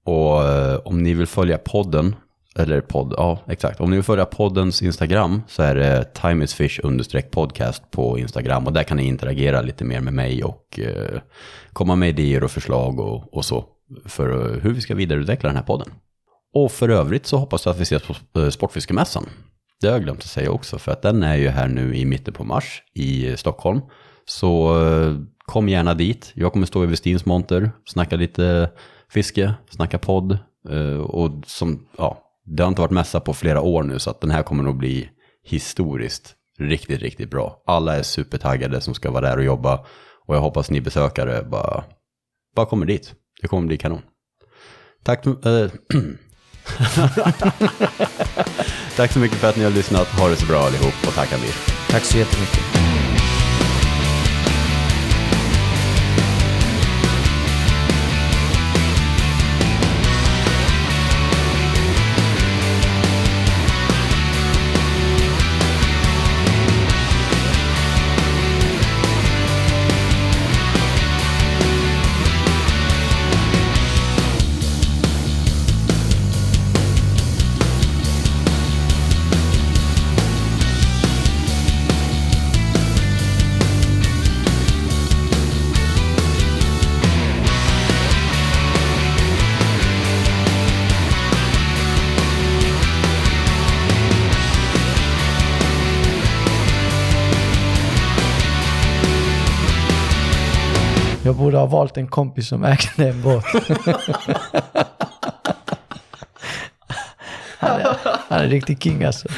Och eh, om ni vill följa podden, eller podd, ja exakt. Om ni vill följa poddens Instagram så är det timeisfish podcast på Instagram. Och där kan ni interagera lite mer med mig och eh, komma med idéer och förslag och, och så. För eh, hur vi ska vidareutveckla den här podden. Och för övrigt så hoppas jag att vi ses på eh, Sportfiskemässan. Det har jag glömt att säga också, för att den är ju här nu i mitten på mars i eh, Stockholm. Så eh, kom gärna dit. Jag kommer stå i Westins monter, snacka lite fiske, snacka podd. eh, Och som, ja, det har inte varit mässa på flera år nu, så att den här kommer nog bli historiskt riktigt, riktigt bra. Alla är supertaggade som ska vara där och jobba. Och jag hoppas ni besökare bara, bara kommer dit. Det kommer bli kanon. Tack, äh, tack så mycket för att ni har lyssnat. Ha det så bra allihop och tack Amir. Tack så jättemycket. Valt en kompis som ägde en båt. han, är, han är riktig king alltså.